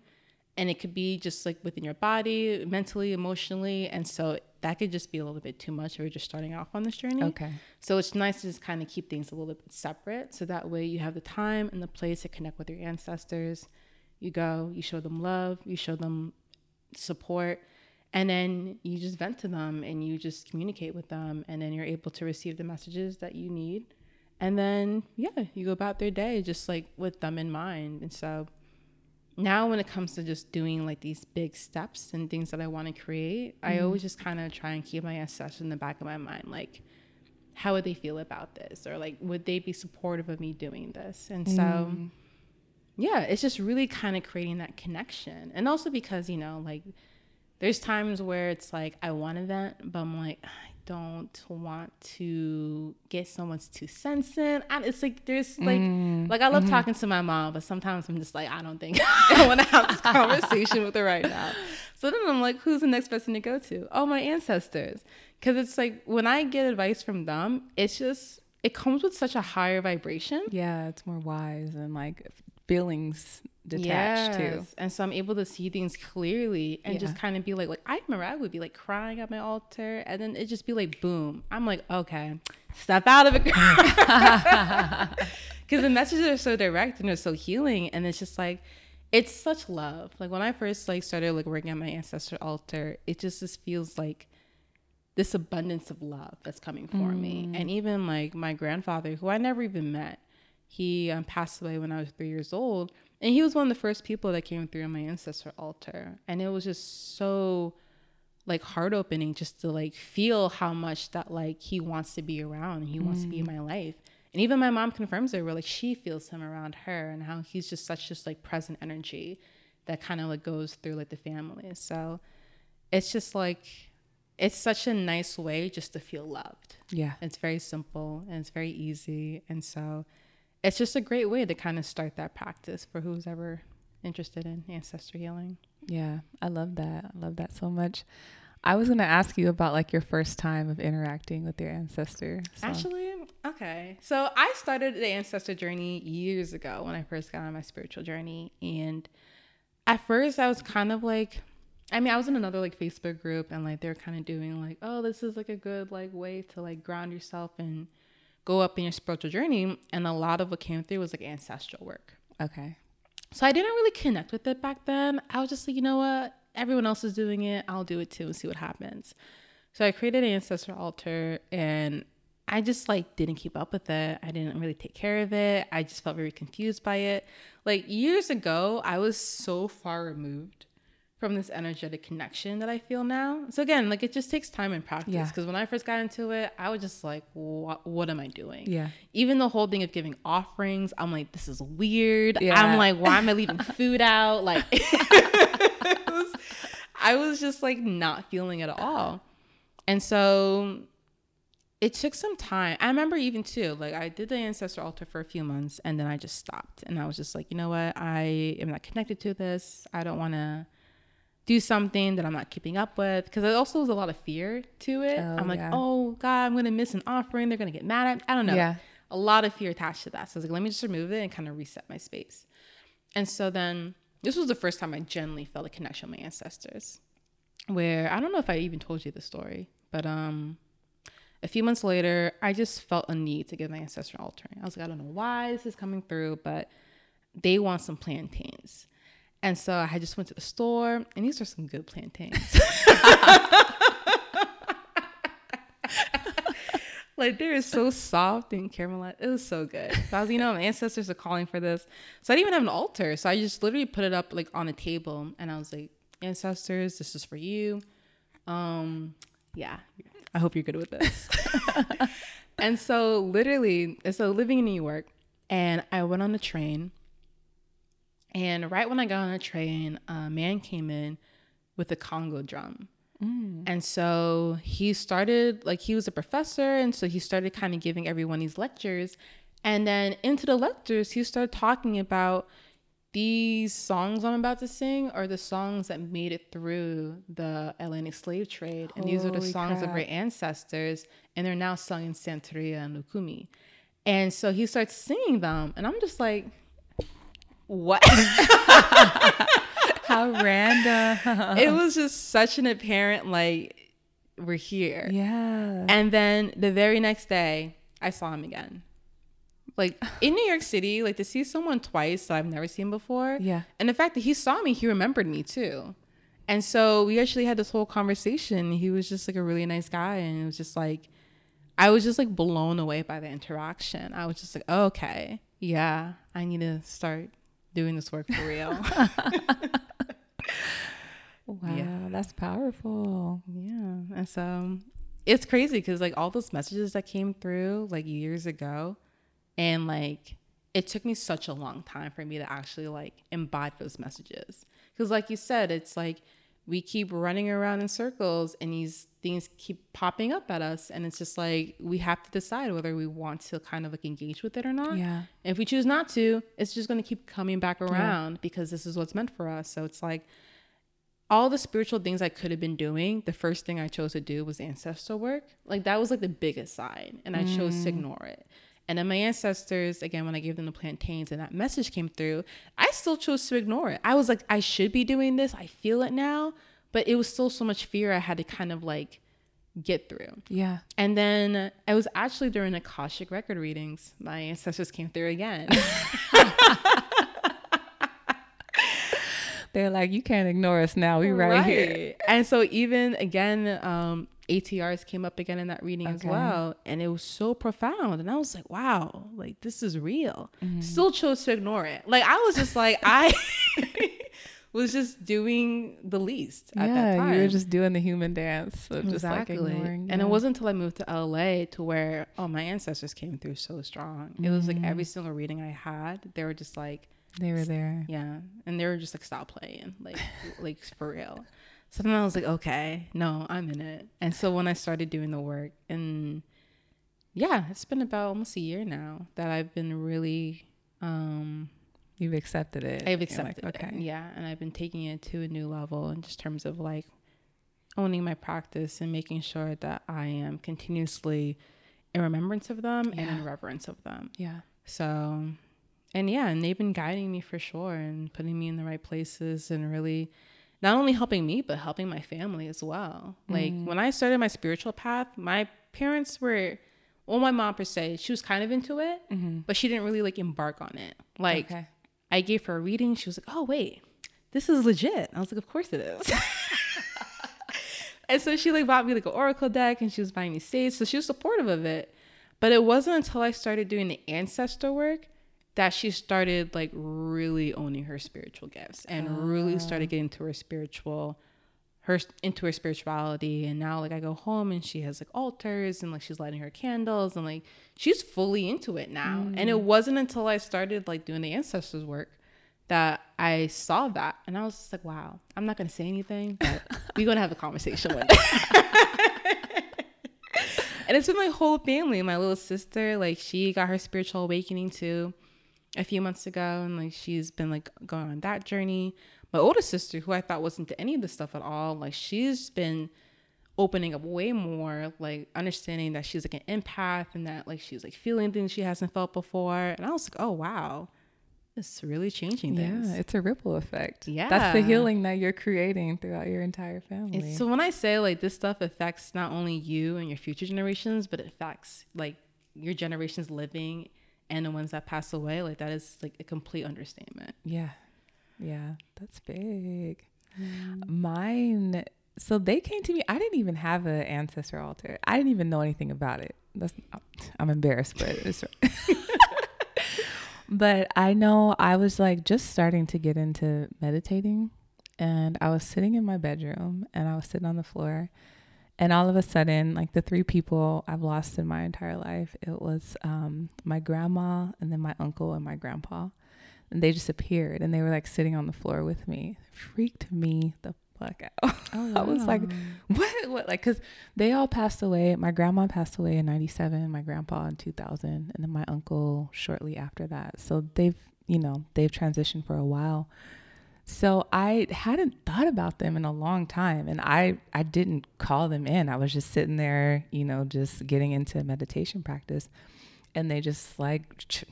And it could be just like within your body, mentally, emotionally. And so that could just be a little bit too much if you're just starting off on this journey. Okay. So it's nice to just kind of keep things a little bit separate. So that way you have the time and the place to connect with your ancestors. You go, you show them love, you show them support and then you just vent to them and you just communicate with them and then you're able to receive the messages that you need and then yeah you go about their day just like with them in mind and so now when it comes to just doing like these big steps and things that i want to create mm-hmm. i always just kind of try and keep my ancestors in the back of my mind like how would they feel about this or like would they be supportive of me doing this and so mm. yeah it's just really kind of creating that connection and also because you know like there's times where it's like I want to vent, but I'm like don't want to get someone's two cents in. And it's like there's like mm, like I love mm-hmm. talking to my mom, but sometimes I'm just like I don't think [laughs] I want to have this [laughs] conversation with her right now. So then I'm like, who's the next person to go to? Oh, my ancestors, because it's like when I get advice from them, it's just it comes with such a higher vibration. Yeah, it's more wise and like feelings detached yes. too. And so I'm able to see things clearly and yeah. just kind of be like, like I remember I would be like crying at my altar and then it just be like, boom. I'm like, okay, step out of it. Because [laughs] the messages are so direct and they're so healing. And it's just like, it's such love. Like when I first like started like working at my ancestor altar, it just, just feels like this abundance of love that's coming for mm. me. And even like my grandfather, who I never even met, he um, passed away when I was three years old and he was one of the first people that came through on my ancestor altar. And it was just so like heart opening just to like feel how much that like he wants to be around and he mm. wants to be in mm. my life. And even my mom confirms it where like she feels him around her and how he's just such just like present energy that kind of like goes through like the family. So it's just like it's such a nice way just to feel loved. Yeah. It's very simple and it's very easy. And so it's just a great way to kind of start that practice for who's ever interested in ancestor healing. Yeah, I love that. I love that so much. I was going to ask you about like your first time of interacting with your ancestor. So. Actually, okay. So I started the ancestor journey years ago when I first got on my spiritual journey. And at first, I was kind of like, I mean, I was in another like Facebook group and like they're kind of doing like, oh, this is like a good like way to like ground yourself and go up in your spiritual journey. And a lot of what came through was like ancestral work. Okay. So I didn't really connect with it back then. I was just like, you know what? Everyone else is doing it. I'll do it too and see what happens. So I created an ancestor altar and I just like didn't keep up with it. I didn't really take care of it. I just felt very confused by it. Like years ago, I was so far removed from this energetic connection that I feel now. So again, like it just takes time and practice. Because yeah. when I first got into it, I was just like, what, what am I doing? Yeah. Even the whole thing of giving offerings, I'm like, this is weird. Yeah. I'm like, why am I leaving [laughs] food out? Like, [laughs] was, I was just like not feeling it at all. And so it took some time. I remember even too, like I did the ancestor altar for a few months and then I just stopped. And I was just like, you know what? I am not connected to this. I don't want to do something that I'm not keeping up with because it also was a lot of fear to it. Oh, I'm like, yeah. oh God, I'm gonna miss an offering. They're gonna get mad at. Me. I don't know. Yeah. A lot of fear attached to that. So I was like, let me just remove it and kind of reset my space. And so then this was the first time I genuinely felt a connection with my ancestors. Where I don't know if I even told you the story, but um a few months later, I just felt a need to give my ancestor an altering. I was like, I don't know why this is coming through, but they want some plantains. And so I just went to the store, and these are some good plantains. [laughs] like they're so soft and caramelized. It was so good. So I was, you know, my ancestors are calling for this. So I didn't even have an altar. So I just literally put it up like on a table, and I was like, ancestors, this is for you. Um, yeah, I hope you're good with this. [laughs] and so literally, so living in New York, and I went on the train. And right when I got on the train, a man came in with a conga drum. Mm. And so he started, like, he was a professor. And so he started kind of giving everyone these lectures. And then into the lectures, he started talking about these songs I'm about to sing are the songs that made it through the Atlantic slave trade. And these are the Holy songs of crap. our ancestors. And they're now sung in Santeria and Lukumi. And so he starts singing them. And I'm just like, what? How random. [laughs] it was just such an apparent like we're here. yeah. And then the very next day, I saw him again. Like in New York City, like to see someone twice that I've never seen before. Yeah. And the fact that he saw me, he remembered me too. And so we actually had this whole conversation. He was just like a really nice guy. And it was just like, I was just like blown away by the interaction. I was just like, oh, okay, yeah, I need to start doing this work for real. [laughs] [laughs] Wow, Yeah. that's powerful. Yeah. And so it's crazy because like all those messages that came through like years ago and like it took me such a long time for me to actually like embody those messages. Because like you said, it's like we keep running around in circles and these things keep popping up at us and it's just like we have to decide whether we want to kind of like engage with it or not. Yeah. And if we choose not to, it's just going to keep coming back around because this is what's meant for us. So it's like all the spiritual things I could have been doing, the first thing I chose to do was ancestor work. Like that was like the biggest sign, and I chose to mm. ignore it. And then my ancestors, again, when I gave them the plantains and that message came through, I still chose to ignore it. I was like, I should be doing this. I feel it now, but it was still so much fear I had to kind of like get through. Yeah. And then it was actually during Akashic record readings, my ancestors came through again. [laughs] [laughs] They're like, you can't ignore us now. We right, here. And so even again, um, ATRs came up again in that reading as well, and it was so profound. And I was like, wow, like this is real. Mm-hmm. Still chose to ignore it. Like I was just like I [laughs] was just doing the least at that Yeah, time. you were just doing the human dance of just like Exactly. ignoring. And it wasn't until I moved to LA to where, oh, my ancestors came through so strong. It was like Mm-hmm. every single reading I had, they were just like, they were there. yeah. And they were just like, stop playing, like, [laughs] like for real. So then I was like, okay, no, I'm in it. And so when I started doing the work, and yeah, it's been about almost a year now that I've been really, um, You've accepted it. I've accepted like, it. okay. Yeah, and I've been taking it to a new level in just terms of like owning my practice and making sure that I am continuously in remembrance of them and in reverence of them. Yeah. So, and yeah, and they've been guiding me for sure and putting me in the right places and really not only helping me but helping my family as well. Like Mm. when I started my spiritual path, my parents were well, my mom per se, she was kind of into it, but she didn't really like embark on it. Like Mm-hmm. Okay. I gave her a reading. She was like, "Oh wait, this is legit." I was like, "Of course it is." [laughs] and so she like bought me like an oracle deck, and she was buying me sage. So she was supportive of it. But it wasn't until I started doing the ancestor work that she started like really owning her spiritual gifts and really started ah. getting into her spiritual her into her spirituality and now like I go home and she has like altars and like she's lighting her candles and like she's fully into it now. And it mm. wasn't until I started like doing the ancestors work that I saw that and I was just like, wow, I'm not gonna say anything, but [laughs] we're gonna have a conversation one day. [laughs] and it's been my whole family. My little sister, like she got her spiritual awakening too a few months ago, and like she's been like going on that journey. My older sister, who I thought wasn't into any of this stuff at all, like she's been opening up way more, like understanding that she's like an empath and that like she's like feeling things she hasn't felt before. And I was like, oh wow, it's really changing things. Yeah, it's a ripple effect. Yeah. That's the healing that you're creating throughout your entire family. So when I say like this stuff affects not only you and your future generations, but it affects like your generations living and the ones that pass away, like that is like a complete understatement. Yeah. Yeah. That's big. Mm. Mine so they came to me. I didn't even have an ancestor altar. I didn't even know anything about it. That's I'm embarrassed, but it's [laughs] but I know I was like just starting to get into meditating and I was sitting in my bedroom and I was sitting on the floor and all of a sudden like the three people I've lost in my entire life it was um, my grandma and then my uncle and my grandpa and they just appeared and they were like sitting on the floor with me it freaked me the fuck out. [laughs] Oh, wow. I was like, what? What? Like, cause they all passed away. My grandma passed away in '97. My grandpa in 2000, and then my uncle shortly after that. So they've, you know, they've transitioned for a while. So I hadn't thought about them in a long time, and I I didn't call them in. I was just sitting there, you know, just getting into meditation practice and they just like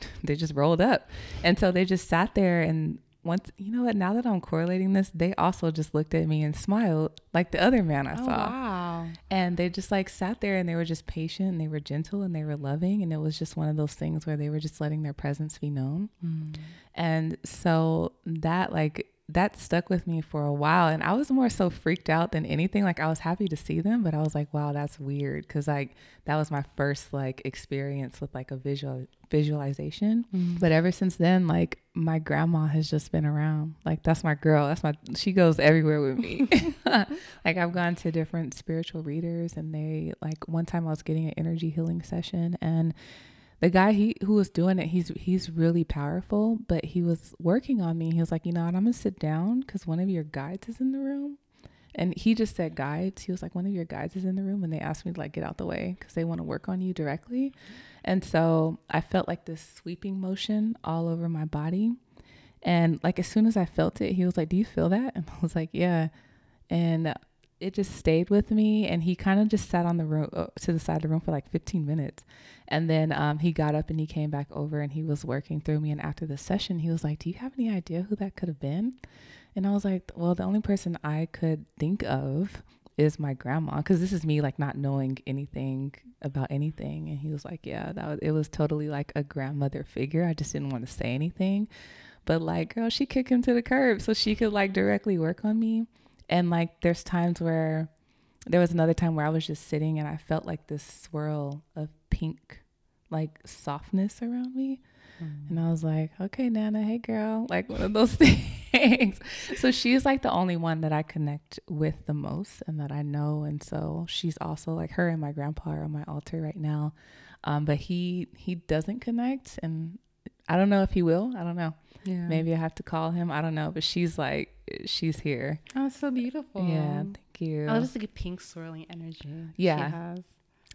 [laughs] they just rolled up and so they just sat there and once you know what now that i'm correlating this they also just looked at me and smiled like the other man i oh, saw wow and they just like sat there and they were just patient and they were gentle and they were loving and it was just one of those things where they were just letting their presence be known mm. and so that like that stuck with me for a while and i was more so freaked out than anything like i was happy to see them but i was like wow that's weird because like that was my first like experience with like a visual visualization mm-hmm. but ever since then like my grandma has just been around like that's my girl that's my she goes everywhere with me [laughs] [laughs] like i've gone to different spiritual readers and they like one time i was getting an energy healing session and the guy he who was doing it, he's he's really powerful, but he was working on me. He was like, you know what, I'm gonna sit down because one of your guides is in the room. And he just said guides. He was like, one of your guides is in the room, and they asked me to like get out the way because they want to work on you directly. And so I felt like this sweeping motion all over my body. And like as soon as I felt it, he was like, "Do you feel that?" [laughs] And I was like, "Yeah." And it just stayed with me and he kind of just sat on the room uh, to the side of the room for like 15 minutes. And then um, he got up and he came back over and he was working through me. And after the session he was like do you have any idea who that could have been? And i was like well the only person i could think of is my grandma because this is me like not knowing anything about anything. And he was like yeah that was it was totally like a grandmother figure. I just didn't want to say anything. But like girl she kicked him to the curb so she could like directly work on me and like there's times where there was another time where I was just sitting and I felt like this swirl of pink like softness around me. Mm. And I was like, okay, Nana, hey girl, like one of those [laughs] things. so she's like the only one that I connect with the most and that I know. And so she's also like her and my grandpa are on my altar right now. Um, but he he doesn't connect and I don't know if he will. I don't know. Yeah. Maybe I have to call him. I don't know. But she's like, she's here. Oh, so beautiful. Yeah. Thank you. Oh, just like a pink swirling energy. Yeah.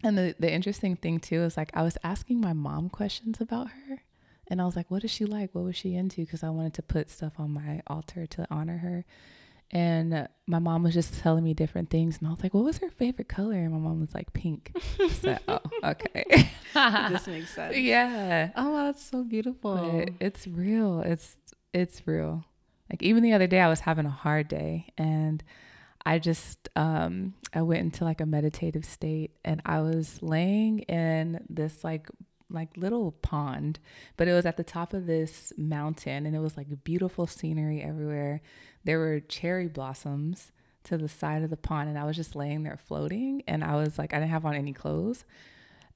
And the, the interesting thing too is like I was asking my mom questions about her. And I was like, what is she like? What was she into? Because I wanted to put stuff on my altar to honor her. And my mom was just telling me different things. And I was like, what was her favorite color? And my mom was like, pink. so, oh, [laughs] okay. this makes [laughs] sense. Yeah. Oh, wow, that's so beautiful. But it's real. It's, it's real. Like even the other day, I was having a hard day and I just, um, I went into like a meditative state and I was laying in this like like little pond, but it was at the top of this mountain and it was like beautiful scenery everywhere. There were cherry blossoms to the side of the pond and I was just laying there floating and I was like I didn't have on any clothes.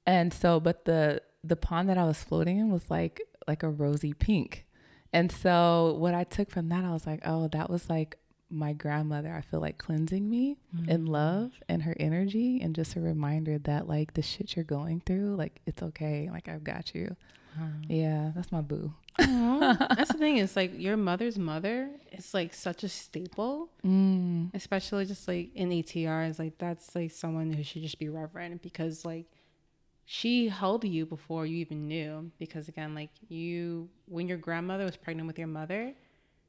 And so but the the pond that I was floating in was like like a rosy pink. And so what I took from that I was like, "Oh, that was like my grandmother, I feel like cleansing me mm-hmm. in love and her energy, and just a reminder that like the shit you're going through, like it's okay, like I've got you. Wow. Yeah, that's my boo. [laughs] that's the thing. It's like your mother's mother. It's like such a staple, mm. especially just like in ATR. Is like that's like someone who should just be reverent because like she held you before you even knew because again like you when your grandmother was pregnant with your mother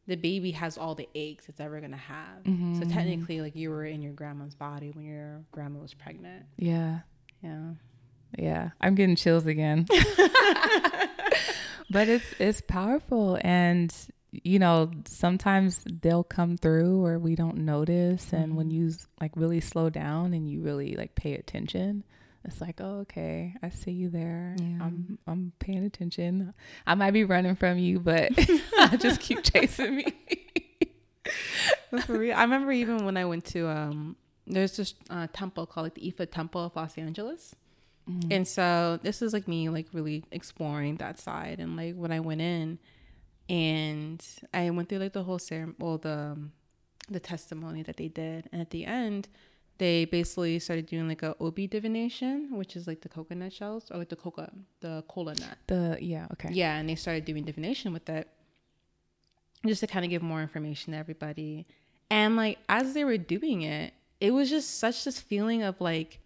the baby has all the aches it's ever to have Mm-hmm. so technically like you were in your grandma's body when your grandma was pregnant Yeah. yeah Yeah. I'm getting chills again. [laughs] [laughs] but it's it's powerful and you know, sometimes they'll come through or we don't notice and when you like really slow down and you really like pay attention, it's like, "Oh, okay. I see you there. Yeah. I'm I'm paying attention. I might be running from you, but [laughs] just keep chasing me." For real, I remember even when I went to um, there's this uh, temple called like the Ifa Temple of Los Angeles, and so this is like me like really exploring that side. And like when I went in, and I went through like the whole ceremony, well the um, the testimony that they did, and at the end, they basically started doing like a obi divination, which is like the coconut shells or like the coca the cola nut. the yeah, okay. Yeah, and they started doing divination with it just to kind of give more information to everybody. And like as they were doing it, it was just such this feeling of like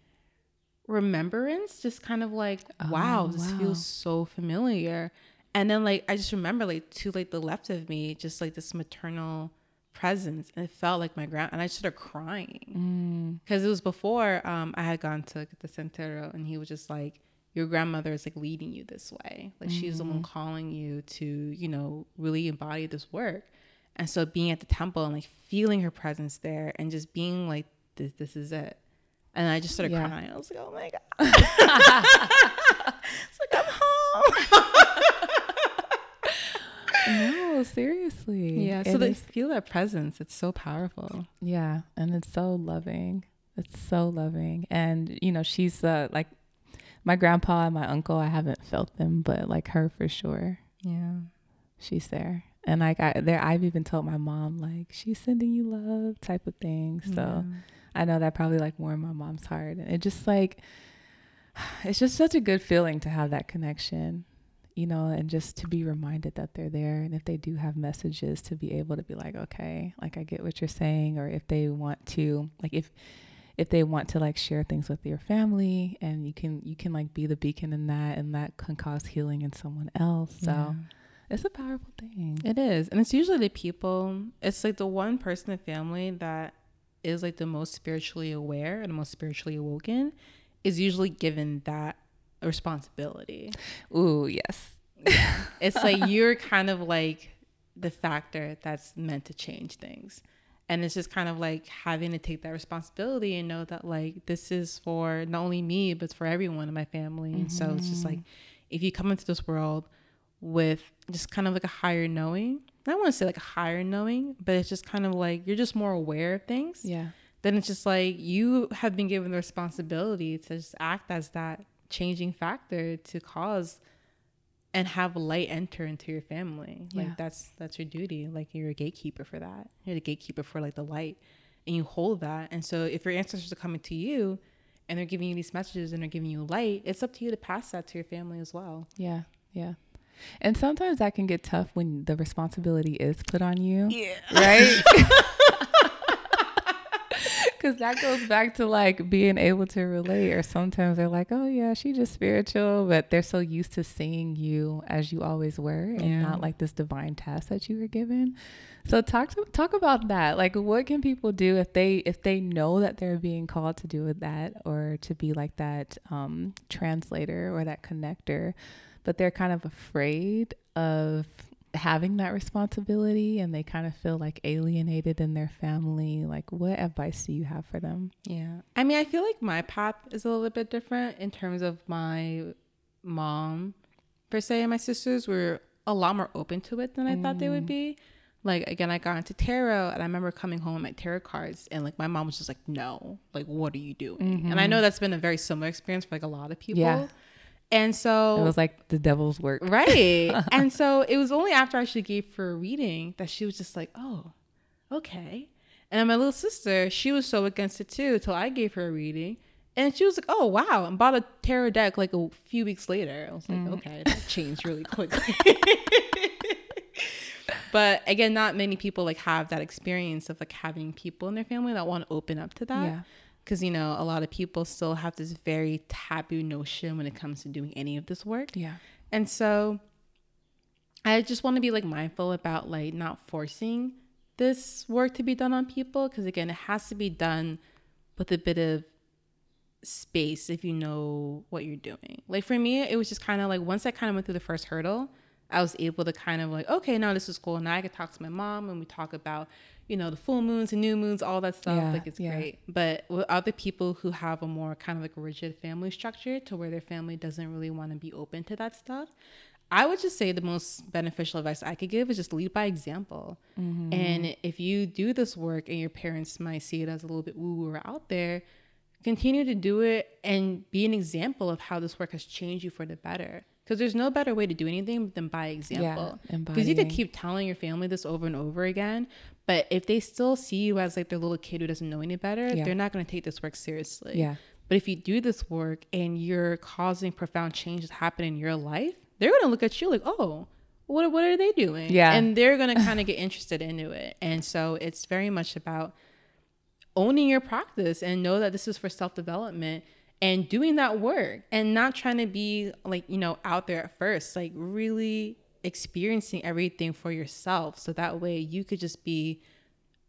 remembrance, just kind of like, wow, Oh, this wow. feels so familiar. And then like I just remember like to like the left of me, just like this maternal presence. And it felt like my grand and I started crying. Mm, Because it was before um, I had gone to the santero, and he was just like, "Your grandmother is like leading you this way. Like she's the one calling you to, you know, really embody this work." And so being at the temple and like feeling her presence there, and just being like, "This, this is it." And I just started Yeah. crying. I was like, "Oh my god!" [laughs] it's like I'm home. no, seriously. Yeah. So they feel that presence. It's so powerful. Yeah, and it's so loving. It's so loving. And you know, she's uh like my grandpa and my uncle, I haven't felt them, but like her for sure. Yeah. She's there. And like I there I've even told my mom like she's sending you love type of thing. So I know that probably like warmed my mom's heart. And it just like [sighs] it's just such a good feeling to have that connection, you know, and just to be reminded that they're there. And if they do have messages, to be able to be like, okay, like I get what you're saying, or if they want to, like if if they want to like share things with your family and you can you can like be the beacon in that and that can cause healing in someone else so Yeah. it's a powerful thing It is. And it's usually the people, it's like the one person in the family that is like the most spiritually aware and the most spiritually awoken is usually given that responsibility. ooh yes It's like you're kind of like the factor that's meant to change things. And it's just kind of like having to take that responsibility and know that like this is for not only me, but for everyone in my family. And so it's just mm-hmm. like if you come into this world with just kind of like a higher knowing, I don't want to say like higher knowing, but it's just kind of like you're just more aware of things yeah then it's just like you have been given the responsibility to just act as that changing factor to cause and have light enter into your family. Yeah. Like that's that's your duty. Like you're a gatekeeper for that. You're the gatekeeper for like the light. And you hold that. And so if your ancestors are coming to you and they're giving you these messages and they're giving you light, it's up to you to pass that to your family as well. yeah yeah and sometimes that can get tough when the responsibility is put on you Yeah. right [laughs] [laughs] because that goes back to like being able to relate or sometimes they're like oh yeah she just spiritual but they're so used to seeing you as you always were and Yeah. not like this divine task that you were given so talk to, talk about that like what can people do if they if they know that they're being called to do that or to be like that um translator or that connector but they're kind of afraid of having that responsibility and they kind of feel like alienated in their family like what advice do you have for them Yeah. I mean, I feel like my path is a little bit different in terms of my mom, per se, and my sisters were a lot more open to it than I thought they would mm. be. Like, again, I got into tarot and I remember coming home with my tarot cards and like my mom was just like, no, like, what are you doing? And I mm-hmm. know that's been a very similar experience for like a lot of people. Yeah. And so it was like the devil's work Right. [laughs] and so it was only after I actually gave her a reading that she was just like, oh, okay. And my little sister, she was so against it too until I gave her a reading. And she was like, oh, wow. And bought a tarot deck like a few weeks later. I was like, mm. okay, that changed really quickly. [laughs] but again, not many people like have that experience of like having people in their family that want to open up to that. yeah because you know a lot of people still have this very taboo notion when it comes to doing any of this work. Yeah. and so i just want to be like mindful about like not forcing this work to be done on people because again it has to be done with a bit of space if you know what you're doing. Like for me it was just kind of like once i kind of went through the first hurdle i was able to kind of like okay now this is cool. Now i could talk to my mom and we talk about you know the full moons and new moons all that stuff Yeah, like it's yeah. great. But with other people who have a more kind of like rigid family structure to where their family doesn't really want to be open to that stuff i would just say the most beneficial advice i could give is just lead by example. Mm-hmm. And if you do this work and your parents might see it as a little bit woo woo or out there continue to do it and be an example of how this work has changed you for the better because there's no better way to do anything than by example because you could keep telling your family this over and over again but if they still see you as like their little kid who doesn't know any better Yeah. they're not going to take this work seriously Yeah. but if you do this work and you're causing profound changes happen in your life they're going to look at you like oh what, what are they doing Yeah. and they're going to kind of get interested into it and so it's very much about owning your practice and know that this is for self development and doing that work and not trying to be like, you know, out there at first, like really experiencing everything for yourself. So that way you could just be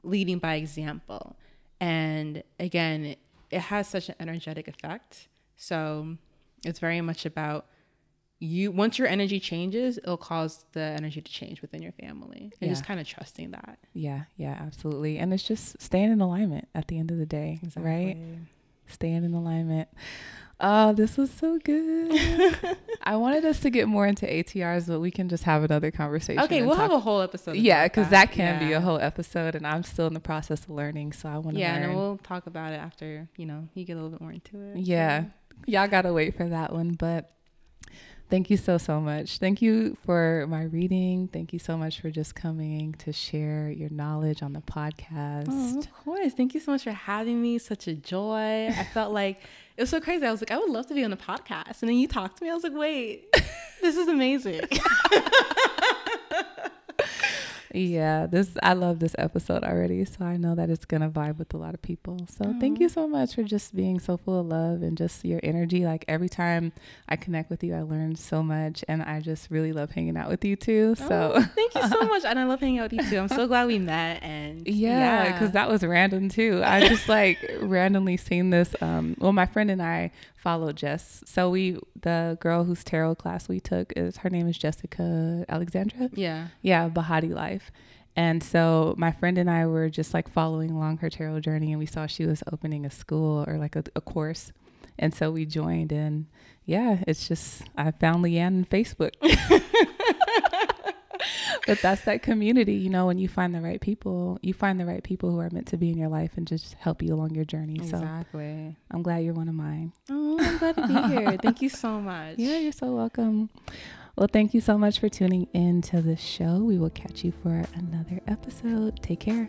leading by example. And again, it, has such an energetic effect. So it's very much about you once your energy changes, it'll cause the energy to change within your family. And just kind of trusting that. Yeah, yeah, absolutely. And it's just staying in alignment at the end of the day, right? Staying in alignment. Oh, this was so good. [laughs] I wanted us to get more into ATRs, but we can just have another conversation. Okay, we'll talk- have a whole episode. Yeah, because that can be a whole episode, and I'm still in the process of learning, so I want to Yeah, learn. and we'll talk about it after you know you get a little bit more into it. Yeah. Y'all gotta wait for that one, but thank you so so much. Thank you for my reading. Thank you so much for just coming to share your knowledge on the oh, podcast. Oh, of course. Thank you so much for having me. Such a joy. I felt [laughs] like it was so crazy. I was like, I would love to be on a podcast. And then you talked to me. I was like, wait, this is amazing. [laughs] Yeah, this I love this episode already, so I know that it's gonna vibe with a lot of people. So thank you so much for just being so full of love and just your energy. Like every time I connect with you, I learn so much, and I just really love hanging out with you too. So. Oh, thank you so [laughs] much. And I love hanging out with you too. I'm so glad we met. And Yeah, because that was random too. I just like randomly seen this. Um, well, my friend and I followed Jess. So we, the girl whose tarot class we took is her name is Jessica Alexandra. yeah. Yeah, Bahati Life. And so my friend and I were just like following along her tarot journey, and we saw she was opening a school or like a, a course. And so we joined, and yeah, it's just I found LeAnn on Facebook. [laughs] [laughs] but that's that community, you know, when you find the right people, you find the right people who are meant to be in your life and just help you along your journey. So I'm glad you're one of mine. Oh, I'm glad to be [laughs] here. Thank you so much. Yeah, you're so welcome. Well, thank you so much for tuning in to the show. We will catch you for another episode. Take care.